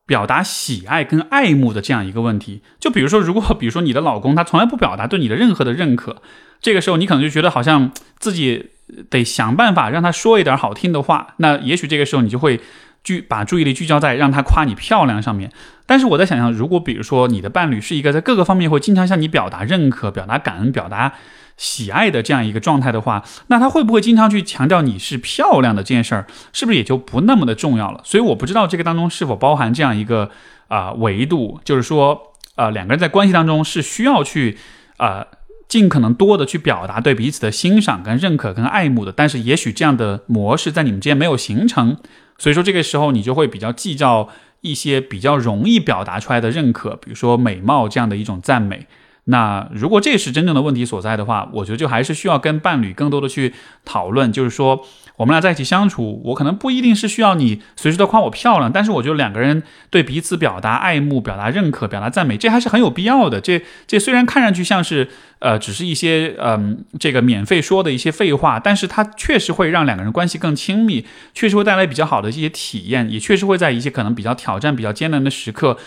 Speaker 1: 表达喜爱跟爱慕的这样一个问题。就比如说，如果比如说你的老公他从来不表达对你的任何的认可，这个时候你可能就觉得好像自己得想办法让他说一点好听的话。那也许这个时候你就会聚把注意力聚焦在让他夸你漂亮上面。但是我在想象，如果比如说你的伴侣是一个在各个方面会经常向你表达认可、表达感恩、表达。喜爱的这样一个状态的话，那他会不会经常去强调你是漂亮的这件事儿，是不是也就不那么的重要了？所以我不知道这个当中是否包含这样一个啊维度，就是说，呃，两个人在关系当中是需要去啊尽可能多的去表达对彼此的欣赏、跟认可、跟爱慕的，但是也许这样的模式在你们之间没有形成，所以说这个时候你就会比较计较一些比较容易表达出来的认可，比如说美貌这样的一种赞美。那如果这是真正的问题所在的话，我觉得就还是需要跟伴侣更多的去讨论，就是说。我们俩在一起相处，我可能不一定是需要你随时都夸我漂亮，但是我觉得两个人对彼此表达爱慕、表达认可、表达赞美，这还是很有必要的。这这虽然看上去像是呃，只是一些嗯，这个免费说的一些废话，但是它确实会让两个人关系更亲密，确实会带来比较好的一些体验，也确实会在一些可能比较挑战、比较艰难的时刻，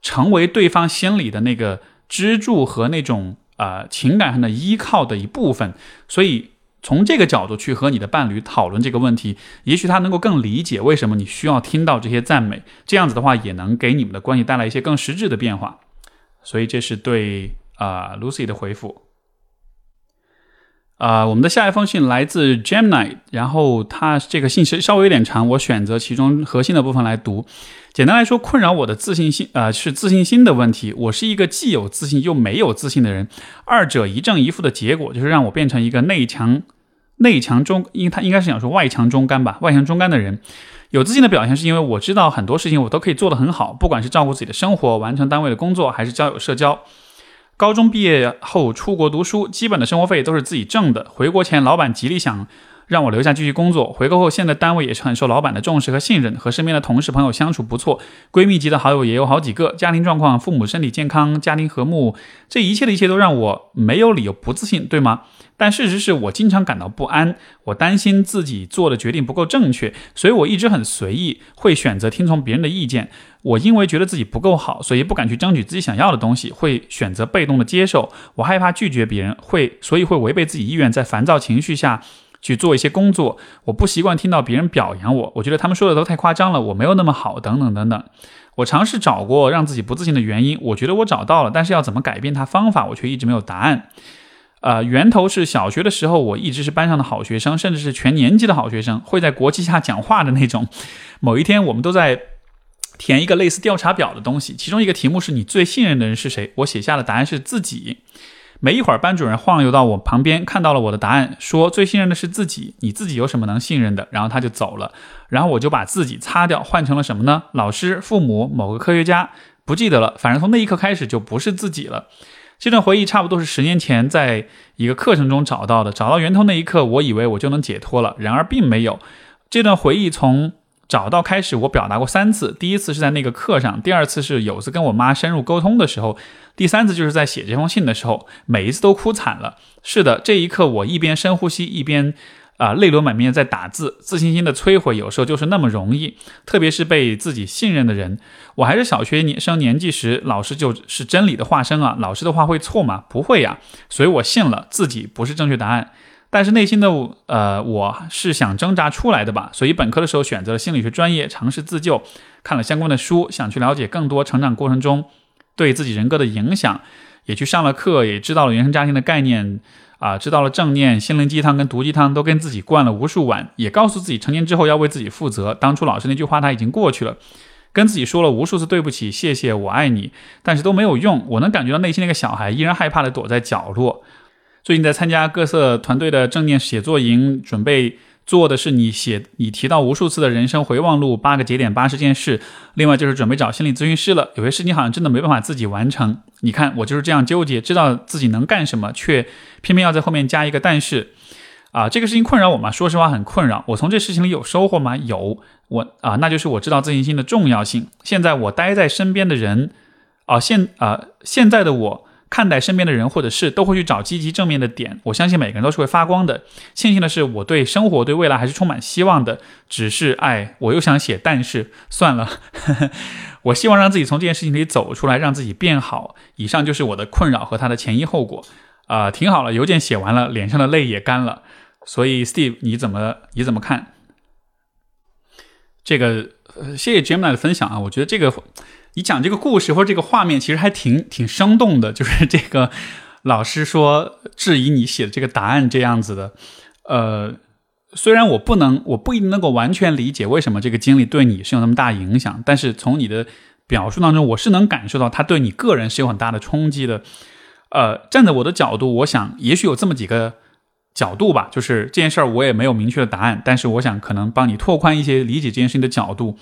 Speaker 1: 成为对方心里的那个支柱和那种呃情感上的依靠的一部分，所以。从这个角度去和你的伴侣讨论这个问题，也许他能够更理解为什么你需要听到这些赞美。这样子的话，也能给你们的关系带来一些更实质的变化。所以这是对啊 Lucy 的回复。啊，我们的下一封信来自 Gemini，然后他这个信息稍微有点长，我选择其中核心的部分来读。简单来说，困扰我的自信心，呃，是自信心的问题。我是一个既有自信又没有自信的人，二者一正一负的结果，就是让我变成一个内强内强中，因为他应该是想说外强中干吧，外强中干的人。有自信的表现，是因为我知道很多事情我都可以做得很好，不管是照顾自己的生活、完成单位的工作，还是交友社交。高中毕业后出国读书，基本的生活费都是自己挣的。回国前，老板极力想让我留下继续工作。回国后，现在单位也是很受老板的重视和信任，和身边的同事朋友相处不错，闺蜜级的好友也有好几个。家庭状况，父母身体健康，家庭和睦，这一切的一切都让我没有理由不自信，对吗？但事实是我经常感到不安，我担心自己做的决定不够正确，所以我一直很随意，会选择听从别人的意见。我因为觉得自己不够好，所以不敢去争取自己想要的东西，会选择被动的接受。我害怕拒绝别人，会所以会违背自己意愿，在烦躁情绪下去做一些工作。我不习惯听到别人表扬我，我觉得他们说的都太夸张了，我没有那么好，等等等等。我尝试找过让自己不自信的原因，我觉得我找到了，但是要怎么改变它方法，我却一直没有答案。呃，源头是小学的时候，我一直是班上的好学生，甚至是全年级的好学生，会在国旗下讲话的那种。某一天，我们都在填一个类似调查表的东西，其中一个题目是你最信任的人是谁？我写下的答案是自己。没一会儿，班主任晃悠到我旁边，看到了我的答案，说最信任的是自己。你自己有什么能信任的？然后他就走了。然后我就把自己擦掉，换成了什么呢？老师、父母、某个科学家，不记得了。反正从那一刻开始，就不是自己了。这段回忆差不多是十年前在一个课程中找到的。找到源头那一刻，我以为我就能解脱了，然而并没有。这段回忆从找到开始，我表达过三次。第一次是在那个课上，第二次是有次跟我妈深入沟通的时候，第三次就是在写这封信的时候，每一次都哭惨了。是的，这一刻我一边深呼吸一边。啊，泪流满面在打字，自信心的摧毁有时候就是那么容易，特别是被自己信任的人。我还是小学年生年纪时，老师就是真理的化身啊！老师的话会错吗？不会呀，所以我信了自己不是正确答案。但是内心的呃，我是想挣扎出来的吧？所以本科的时候选择了心理学专业，尝试自救，看了相关的书，想去了解更多成长过程中对自己人格的影响，也去上了课，也知道了原生家庭的概念。啊，知道了正念、心灵鸡汤跟毒鸡汤都跟自己灌了无数碗，也告诉自己成年之后要为自己负责。当初老师那句话他已经过去了，跟自己说了无数次对不起、谢谢、我爱你，但是都没有用。我能感觉到内心那个小孩依然害怕的躲在角落。最近在参加各色团队的正念写作营，准备。做的是你写你提到无数次的人生回望录，八个节点，八十件事。另外就是准备找心理咨询师了。有些事情好像真的没办法自己完成。你看我就是这样纠结，知道自己能干什么，却偏偏要在后面加一个但是。啊，这个事情困扰我吗？说实话很困扰。我从这事情里有收获吗？有。我啊，那就是我知道自信心的重要性。现在我待在身边的人，啊现啊现在的我。看待身边的人或者事，都会去找积极正面的点。我相信每个人都是会发光的。庆幸的是，我对生活、对未来还是充满希望的。只是，哎，我又想写，但是算了。我希望让自己从这件事情里走出来，让自己变好。以上就是我的困扰和它的前因后果。啊，挺好了，邮件写完了，脸上的泪也干了。所以，Steve，你怎么你怎么看这个？谢谢 Gemini 的分享啊，我觉得这个。你讲这个故事或者这个画面，其实还挺挺生动的。就是这个老师说质疑你写的这个答案这样子的。呃，虽然我不能，我不一定能够完全理解为什么这个经历对你是有那么大影响，但是从你的表述当中，我是能感受到它对你个人是有很大的冲击的。呃，站在我的角度，我想也许有这么几个角度吧。就是这件事儿我也没有明确的答案，但是我想可能帮你拓宽一些理解这件事情的角度。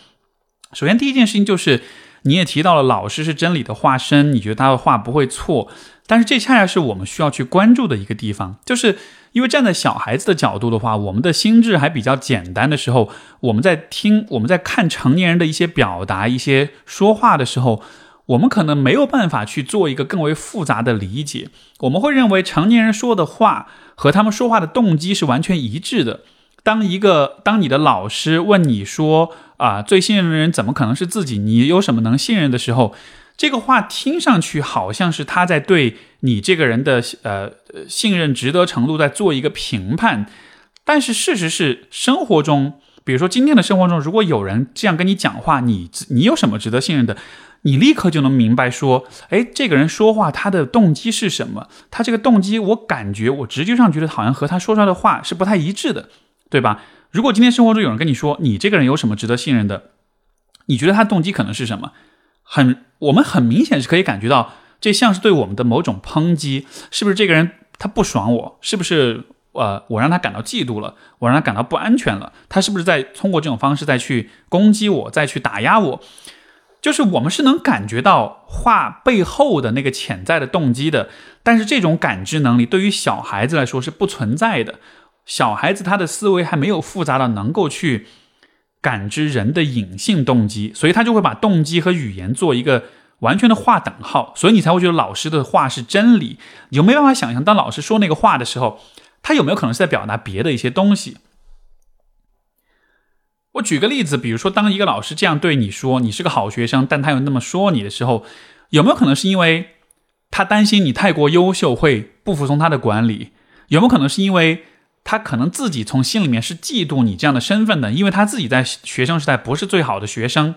Speaker 1: 首先，第一件事情就是。你也提到了，老师是真理的化身，你觉得他的话不会错，但是这恰恰是我们需要去关注的一个地方，就是因为站在小孩子的角度的话，我们的心智还比较简单的时候，我们在听、我们在看成年人的一些表达、一些说话的时候，我们可能没有办法去做一个更为复杂的理解，我们会认为成年人说的话和他们说话的动机是完全一致的。当一个当你的老师问你说啊，最信任的人怎么可能是自己？你有什么能信任的时候？这个话听上去好像是他在对你这个人的呃信任值得程度在做一个评判，但是事实是，生活中，比如说今天的生活中，如果有人这样跟你讲话，你你有什么值得信任的？你立刻就能明白说，哎，这个人说话他的动机是什么？他这个动机，我感觉我直觉上觉得好像和他说出来的话是不太一致的。对吧？如果今天生活中有人跟你说你这个人有什么值得信任的，你觉得他动机可能是什么？很，我们很明显是可以感觉到，这像是对我们的某种抨击，是不是？这个人他不爽我，是不是？呃，我让他感到嫉妒了，我让他感到不安全了，他是不是在通过这种方式再去攻击我，再去打压我？就是我们是能感觉到话背后的那个潜在的动机的，但是这种感知能力对于小孩子来说是不存在的。小孩子他的思维还没有复杂到能够去感知人的隐性动机，所以他就会把动机和语言做一个完全的划等号，所以你才会觉得老师的话是真理。你就没办法想象，当老师说那个话的时候，他有没有可能是在表达别的一些东西？我举个例子，比如说，当一个老师这样对你说，你是个好学生，但他又那么说你的时候，有没有可能是因为他担心你太过优秀会不服从他的管理？有没有可能是因为？他可能自己从心里面是嫉妒你这样的身份的，因为他自己在学生时代不是最好的学生。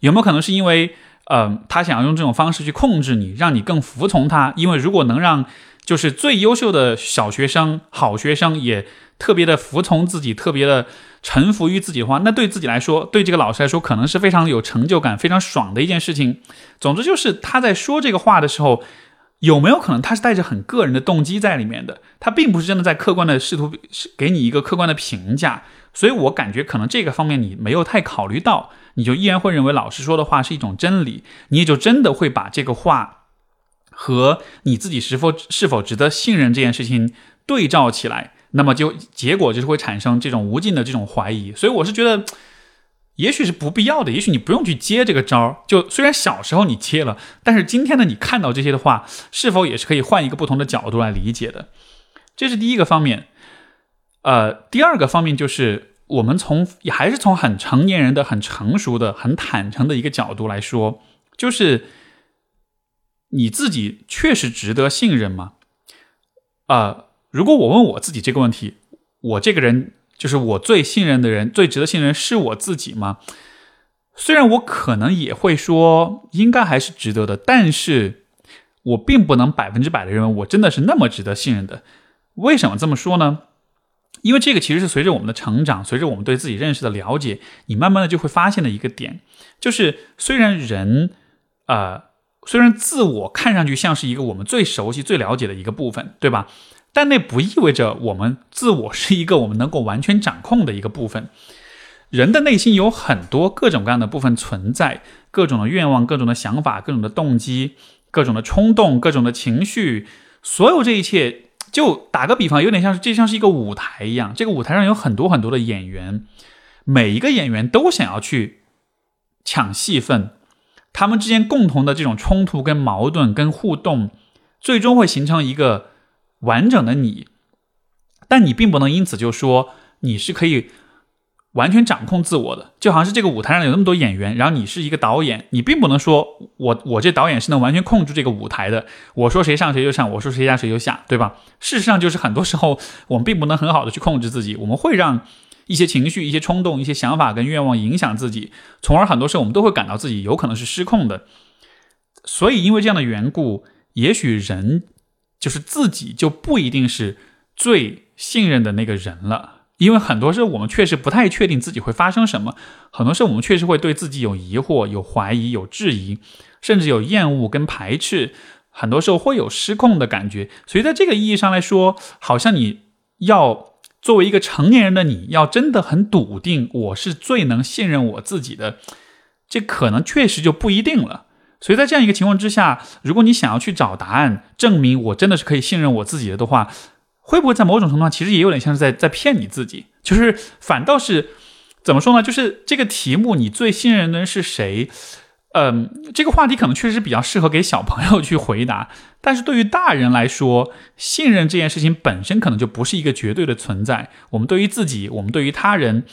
Speaker 1: 有没有可能是因为，呃，他想要用这种方式去控制你，让你更服从他？因为如果能让就是最优秀的小学生、好学生也特别的服从自己，特别的臣服于自己的话，那对自己来说，对这个老师来说，可能是非常有成就感、非常爽的一件事情。总之，就是他在说这个话的时候。有没有可能他是带着很个人的动机在里面的？他并不是真的在客观的试图给你一个客观的评价，所以我感觉可能这个方面你没有太考虑到，你就依然会认为老师说的话是一种真理，你也就真的会把这个话和你自己是否是否值得信任这件事情对照起来，那么就结果就是会产生这种无尽的这种怀疑。所以我是觉得。也许是不必要的，也许你不用去接这个招儿。就虽然小时候你接了，但是今天的你看到这些的话，是否也是可以换一个不同的角度来理解的？这是第一个方面。呃，第二个方面就是我们从也还是从很成年人的、很成熟的、很坦诚的一个角度来说，就是你自己确实值得信任吗？啊，如果我问我自己这个问题，我这个人。就是我最信任的人，最值得信任是我自己吗？虽然我可能也会说应该还是值得的，但是我并不能百分之百的认为我真的是那么值得信任的。为什么这么说呢？因为这个其实是随着我们的成长，随着我们对自己认识的了解，你慢慢的就会发现的一个点，就是虽然人，呃，虽然自我看上去像是一个我们最熟悉、最了解的一个部分，对吧？但那不意味着我们自我是一个我们能够完全掌控的一个部分。人的内心有很多各种各样的部分存在，各种的愿望、各种的想法、各种的动机、各种的冲动、各种的情绪。所有这一切，就打个比方，有点像是这像是一个舞台一样。这个舞台上有很多很多的演员，每一个演员都想要去抢戏份，他们之间共同的这种冲突、跟矛盾、跟互动。最终会形成一个完整的你。但你并不能因此就说你是可以。完全掌控自我的，就好像是这个舞台上有那么多演员，然后你是一个导演，你并不能说我我这导演是能完全控制这个舞台的。我说谁上谁就上，我说谁下谁就下，对吧？事实上就是很多时候我们并不能很好的去控制自己，我们会让一些情绪、一些冲动、一些想法跟愿望影响自己，从而很多时候我们都会感到自己有可能是失控的。所以因为这样的缘故，也许人就是自己就不一定是最信任的那个人了。因为很多时候我们确实不太确定自己会发生什么，很多时候我们确实会对自己有疑惑、有怀疑、有质疑，甚至有厌恶跟排斥，很多时候会有失控的感觉。所以在这个意义上来说，好像你要作为一个成年人的你，要真的很笃定我是最能信任我自己的，这可能确实就不一定了。所以在这样一个情况之下，如果你想要去找答案，证明我真的是可以信任我自己的的话。会不会在某种程度上，其实也有点像是在在骗你自己？就是反倒是怎么说呢？就是这个题目，你最信任的人是谁？嗯，这个话题可能确实比较适合给小朋友去回答，但是对于大人来说，信任这件事情本身可能就不是一个绝对的存在。我们对于自己，我们对于他人。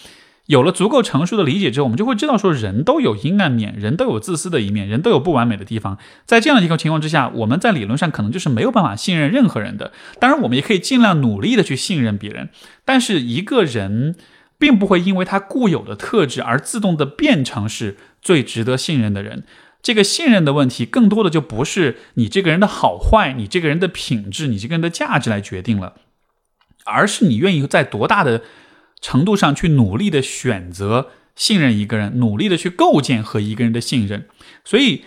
Speaker 1: 有了足够成熟的理解之后，我们就会知道说，人都有阴暗面，人都有自私的一面，人都有不完美的地方。在这样的一个情况之下，我们在理论上可能就是没有办法信任任何人的。当然，我们也可以尽量努力的去信任别人。但是，一个人并不会因为他固有的特质而自动的变成是最值得信任的人。这个信任的问题，更多的就不是你这个人的好坏，你这个人的品质，你这个人的价值来决定了，而是你愿意在多大的。程度上去努力的选择信任一个人，努力的去构建和一个人的信任。所以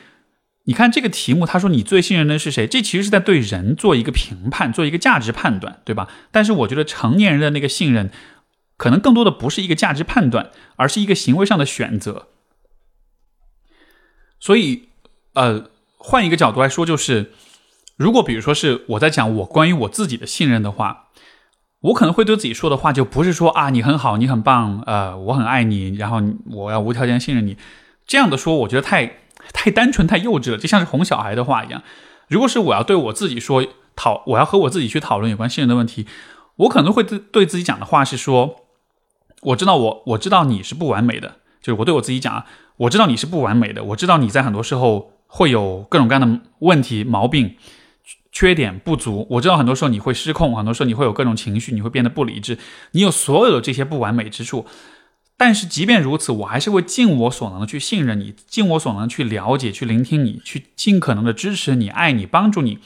Speaker 1: 你看这个题目，他说你最信任的是谁？这其实是在对人做一个评判，做一个价值判断，对吧？但是我觉得成年人的那个信任，可能更多的不是一个价值判断，而是一个行为上的选择。所以，呃，换一个角度来说，就是如果比如说是我在讲我关于我自己的信任的话。我可能会对自己说的话，就不是说啊，你很好，你很棒，呃，我很爱你，然后我要无条件信任你，这样的说，我觉得太太单纯、太幼稚了，就像是哄小孩的话一样。如果是我要对我自己说讨，我要和我自己去讨论有关信任的问题，我可能会对自己讲的话是说，我知道我我知道你是不完美的，就是我对我自己讲啊，我知道你是不完美的，我知道你在很多时候会有各种各样的问题、毛病。缺点不足，我知道很多时候你会失控，很多时候你会有各种情绪，你会变得不理智，你有所有的这些不完美之处。但是即便如此，我还是会尽我所能的去信任你，尽我所能去了解、去聆听你，去尽可能的支持你、爱你、帮助你。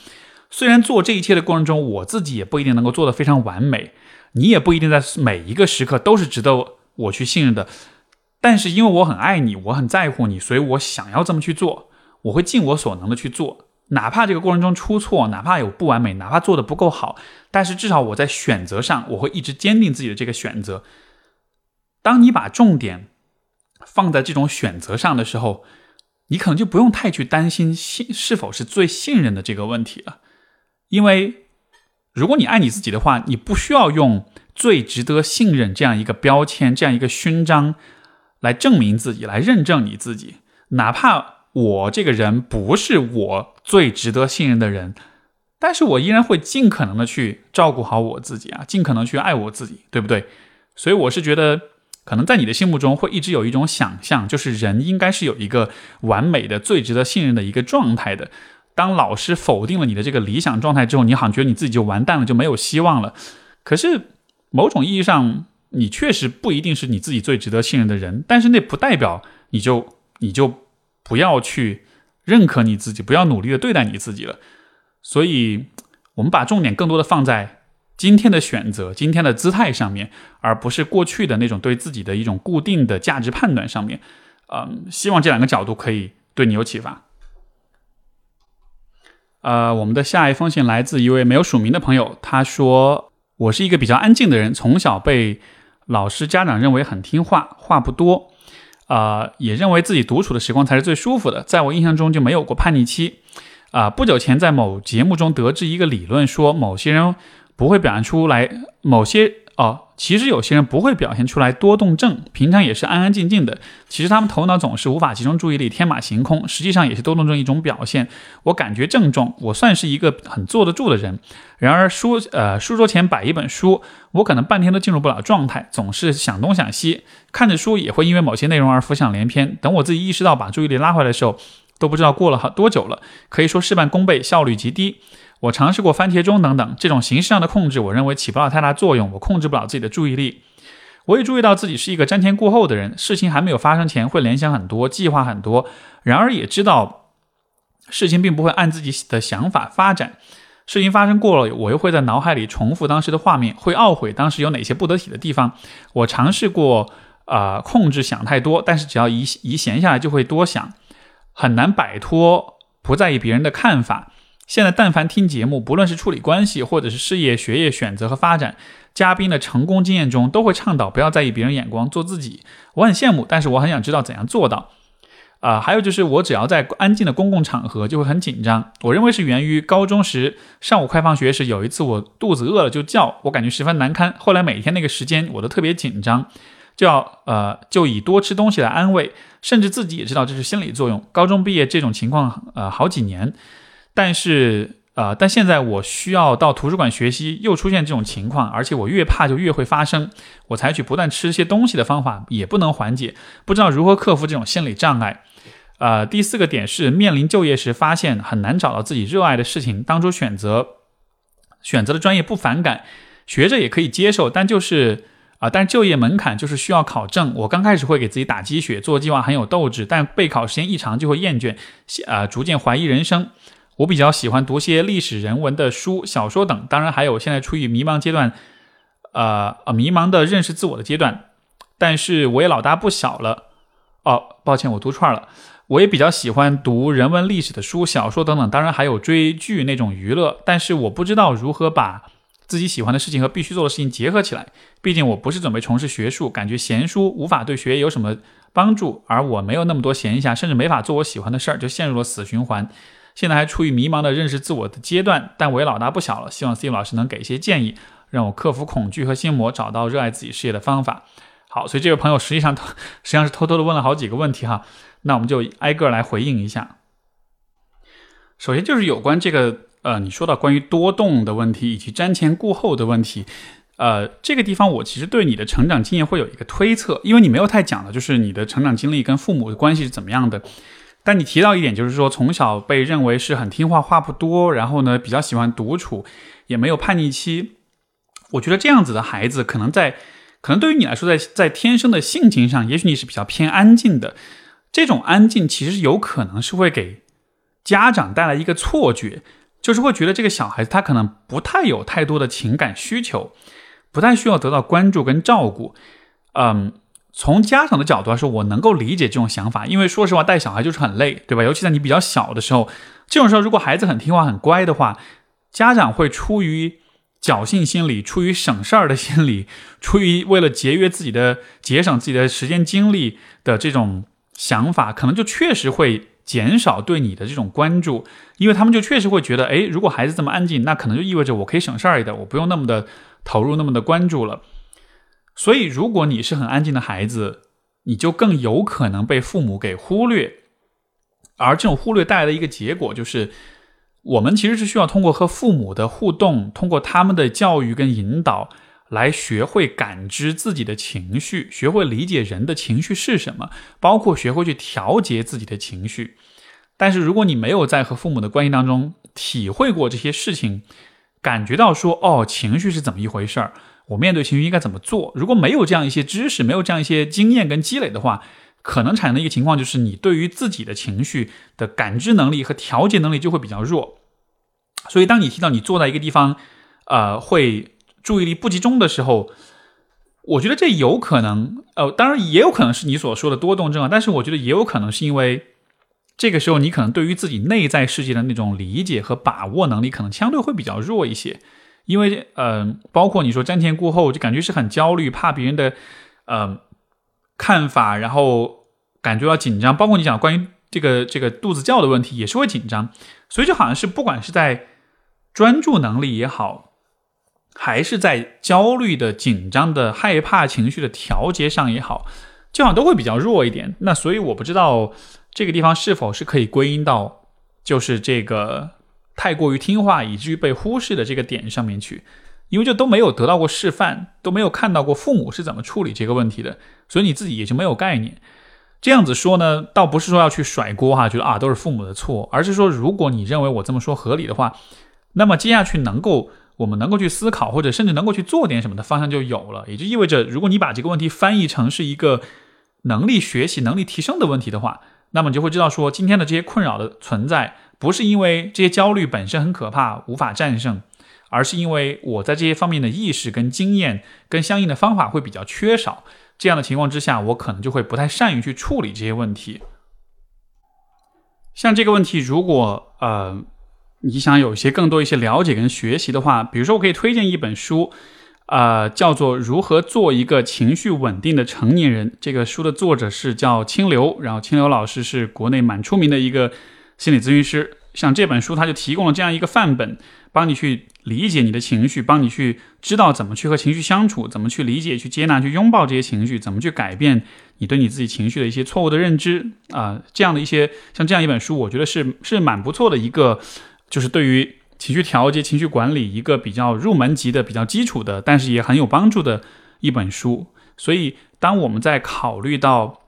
Speaker 1: 虽然做这一切的过程中，我自己也不一定能够做得非常完美，你也不一定在每一个时刻都是值得我去信任的。但是因为我很爱你，我很在乎你，所以我想要这么去做，我会尽我所能的去做。哪怕这个过程中出错，哪怕有不完美，哪怕做的不够好，但是至少我在选择上，我会一直坚定自己的这个选择。当你把重点放在这种选择上的时候，你可能就不用太去担心信是否是最信任的这个问题了。因为如果你爱你自己的话，你不需要用最值得信任这样一个标签、这样一个勋章来证明自己、来认证你自己，哪怕。我这个人不是我最值得信任的人，但是我依然会尽可能的去照顾好我自己啊，尽可能去爱我自己，对不对？所以我是觉得，可能在你的心目中会一直有一种想象，就是人应该是有一个完美的、最值得信任的一个状态的。当老师否定了你的这个理想状态之后，你好像觉得你自己就完蛋了，就没有希望了。可是某种意义上，你确实不一定是你自己最值得信任的人，但是那不代表你就你就。不要去认可你自己，不要努力的对待你自己了。所以，我们把重点更多的放在今天的选择、今天的姿态上面，而不是过去的那种对自己的一种固定的价值判断上面。嗯，希望这两个角度可以对你有启发。呃，我们的下一封信来自一位没有署名的朋友，他说：“我是一个比较安静的人，从小被老师、家长认为很听话，话不多。”啊，也认为自己独处的时光才是最舒服的。在我印象中就没有过叛逆期。啊，不久前在某节目中得知一个理论，说某些人不会表现出来，某些哦，其实有些人不会表现出来多动症，平常也是安安静静的。其实他们头脑总是无法集中注意力，天马行空，实际上也是多动症一种表现。我感觉症状，我算是一个很坐得住的人。然而书呃书桌前摆一本书，我可能半天都进入不了状态，总是想东想西，看着书也会因为某些内容而浮想联翩。等我自己意识到把注意力拉回来的时候，都不知道过了多久了，可以说事半功倍，效率极低。我尝试过番茄钟等等这种形式上的控制，我认为起不了太大作用。我控制不了自己的注意力。我也注意到自己是一个瞻前顾后的人，事情还没有发生前会联想很多，计划很多。然而也知道事情并不会按自己的想法发展。事情发生过了，我又会在脑海里重复当时的画面，会懊悔当时有哪些不得体的地方。我尝试过啊控制想太多，但是只要一一闲下来就会多想，很难摆脱不在意别人的看法。现在但凡听节目，不论是处理关系，或者是事业、学业选择和发展，嘉宾的成功经验中都会倡导不要在意别人眼光，做自己。我很羡慕，但是我很想知道怎样做到。啊，还有就是我只要在安静的公共场合就会很紧张。我认为是源于高中时上午快放学时有一次我肚子饿了就叫，我感觉十分难堪。后来每天那个时间我都特别紧张，就要呃就以多吃东西来安慰，甚至自己也知道这是心理作用。高中毕业这种情况呃好几年。但是，呃，但现在我需要到图书馆学习，又出现这种情况，而且我越怕就越会发生。我采取不断吃些东西的方法，也不能缓解，不知道如何克服这种心理障碍。呃，第四个点是面临就业时，发现很难找到自己热爱的事情。当初选择选择的专业不反感，学着也可以接受，但就是啊，但就业门槛就是需要考证。我刚开始会给自己打鸡血，做计划很有斗志，但备考时间一长就会厌倦，啊，逐渐怀疑人生。我比较喜欢读些历史人文的书、小说等，当然还有现在处于迷茫阶段，呃呃，迷茫的认识自我的阶段。但是我也老大不小了，哦，抱歉，我读串了。我也比较喜欢读人文历史的书、小说等等，当然还有追剧那种娱乐。但是我不知道如何把自己喜欢的事情和必须做的事情结合起来。毕竟我不是准备从事学术，感觉闲书无法对学业有什么帮助，而我没有那么多闲暇，甚至没法做我喜欢的事儿，就陷入了死循环。现在还处于迷茫的认识自我的阶段，但我也老大不小了。希望 Steve 老师能给一些建议，让我克服恐惧和心魔，找到热爱自己事业的方法。好，所以这位朋友实际上实际上是偷偷的问了好几个问题哈，那我们就挨个来回应一下。首先就是有关这个呃，你说到关于多动的问题以及瞻前顾后的问题，呃，这个地方我其实对你的成长经验会有一个推测，因为你没有太讲的就是你的成长经历跟父母的关系是怎么样的。但你提到一点，就是说从小被认为是很听话、话不多，然后呢比较喜欢独处，也没有叛逆期。我觉得这样子的孩子，可能在可能对于你来说，在在天生的性情上，也许你是比较偏安静的。这种安静其实有可能是会给家长带来一个错觉，就是会觉得这个小孩子他可能不太有太多的情感需求，不太需要得到关注跟照顾。嗯。从家长的角度来说，我能够理解这种想法，因为说实话，带小孩就是很累，对吧？尤其在你比较小的时候，这种时候，如果孩子很听话、很乖的话，家长会出于侥幸心理、出于省事儿的心理、出于为了节约自己的、节省自己的时间精力的这种想法，可能就确实会减少对你的这种关注，因为他们就确实会觉得，哎，如果孩子这么安静，那可能就意味着我可以省事儿一点，我不用那么的投入、那么的关注了。所以，如果你是很安静的孩子，你就更有可能被父母给忽略，而这种忽略带来的一个结果就是，我们其实是需要通过和父母的互动，通过他们的教育跟引导，来学会感知自己的情绪，学会理解人的情绪是什么，包括学会去调节自己的情绪。但是，如果你没有在和父母的关系当中体会过这些事情，感觉到说，哦，情绪是怎么一回事儿？我面对情绪应该怎么做？如果没有这样一些知识，没有这样一些经验跟积累的话，可能产生的一个情况就是，你对于自己的情绪的感知能力和调节能力就会比较弱。所以，当你提到你坐在一个地方，呃，会注意力不集中的时候，我觉得这有可能，呃，当然也有可能是你所说的多动症啊。但是，我觉得也有可能是因为这个时候你可能对于自己内在世界的那种理解和把握能力，可能相对会比较弱一些。因为，嗯，包括你说瞻前顾后，就感觉是很焦虑，怕别人的，嗯，看法，然后感觉到紧张。包括你讲关于这个这个肚子叫的问题，也是会紧张。所以就好像是不管是在专注能力也好，还是在焦虑的、紧张的、害怕情绪的调节上也好，就好像都会比较弱一点。那所以我不知道这个地方是否是可以归因到就是这个太过于听话以至于被忽视的这个点上面去，因为就都没有得到过示范，都没有看到过父母是怎么处理这个问题的，所以你自己也就没有概念。这样子说呢，倒不是说要去甩锅哈，觉得啊都是父母的错，而是说如果你认为我这么说合理的话，那么接下去能够我们能够去思考，或者甚至能够去做点什么的方向就有了。也就意味着，如果你把这个问题翻译成是一个能力学习、能力提升的问题的话，那么你就会知道说，今天的这些困扰的存在，不是因为这些焦虑本身很可怕无法战胜，而是因为我在这些方面的意识跟经验跟相应的方法会比较缺少。这样的情况之下，我可能就会不太善于去处理这些问题。像这个问题，如果呃你想有一些更多一些了解跟学习的话，比如说我可以推荐一本书，呃，叫做《如何做一个情绪稳定的成年人》。这个书的作者是叫清流，然后清流老师是国内蛮出名的一个心理咨询师。像这本书，他就提供了这样一个范本。帮你去理解你的情绪，帮你去知道怎么去和情绪相处，怎么去理解、去接纳、去拥抱这些情绪，怎么去改变你对你自己情绪的一些错误的认知啊，这样的一些像这样一本书，我觉得是是蛮不错的一个，就是对于情绪调节、情绪管理一个比较入门级的、比较基础的，但是也很有帮助的一本书。所以，当我们在考虑到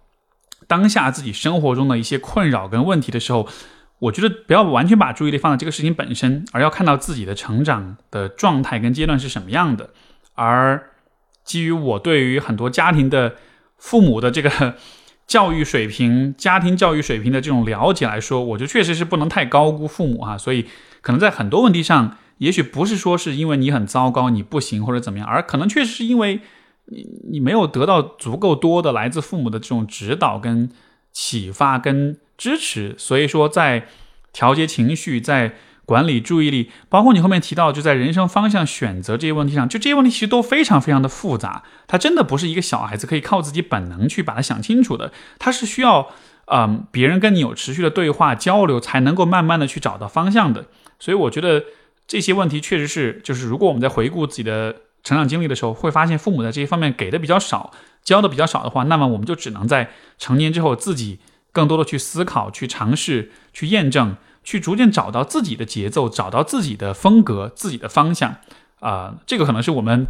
Speaker 1: 当下自己生活中的一些困扰跟问题的时候，我觉得不要完全把注意力放在这个事情本身，而要看到自己的成长的状态跟阶段是什么样的。而基于我对于很多家庭的父母的这个教育水平、家庭教育水平的这种了解来说，我觉得确实是不能太高估父母哈。所以可能在很多问题上，也许不是说是因为你很糟糕、你不行或者怎么样，而可能确实是因为你你没有得到足够多的来自父母的这种指导跟启发跟。支持，所以说在调节情绪、在管理注意力，包括你后面提到，就在人生方向选择这些问题上，就这些问题其实都非常非常的复杂。它真的不是一个小孩子可以靠自己本能去把它想清楚的，它是需要嗯别人跟你有持续的对话交流，才能够慢慢的去找到方向的。所以我觉得这些问题确实是，就是如果我们在回顾自己的成长经历的时候，会发现父母在这些方面给的比较少，教的比较少的话，那么我们就只能在成年之后自己。更多的去思考、去尝试、去验证、去逐渐找到自己的节奏，找到自己的风格、自己的方向。啊，这个可能是我们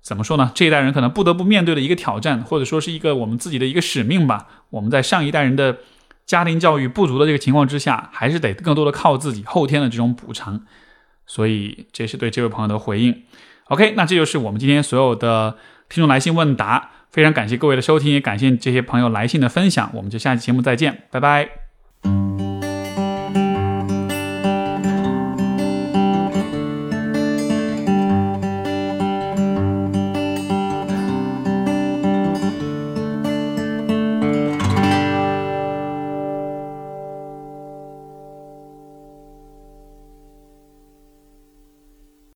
Speaker 1: 怎么说呢？这一代人可能不得不面对的一个挑战，或者说是一个我们自己的一个使命吧。我们在上一代人的家庭教育不足的这个情况之下，还是得更多的靠自己后天的这种补偿。所以，这是对这位朋友的回应。OK，那这就是我们今天所有的听众来信问答。非常感谢各位的收听也感谢这些朋友来信的分享我们就下期节目再见拜拜。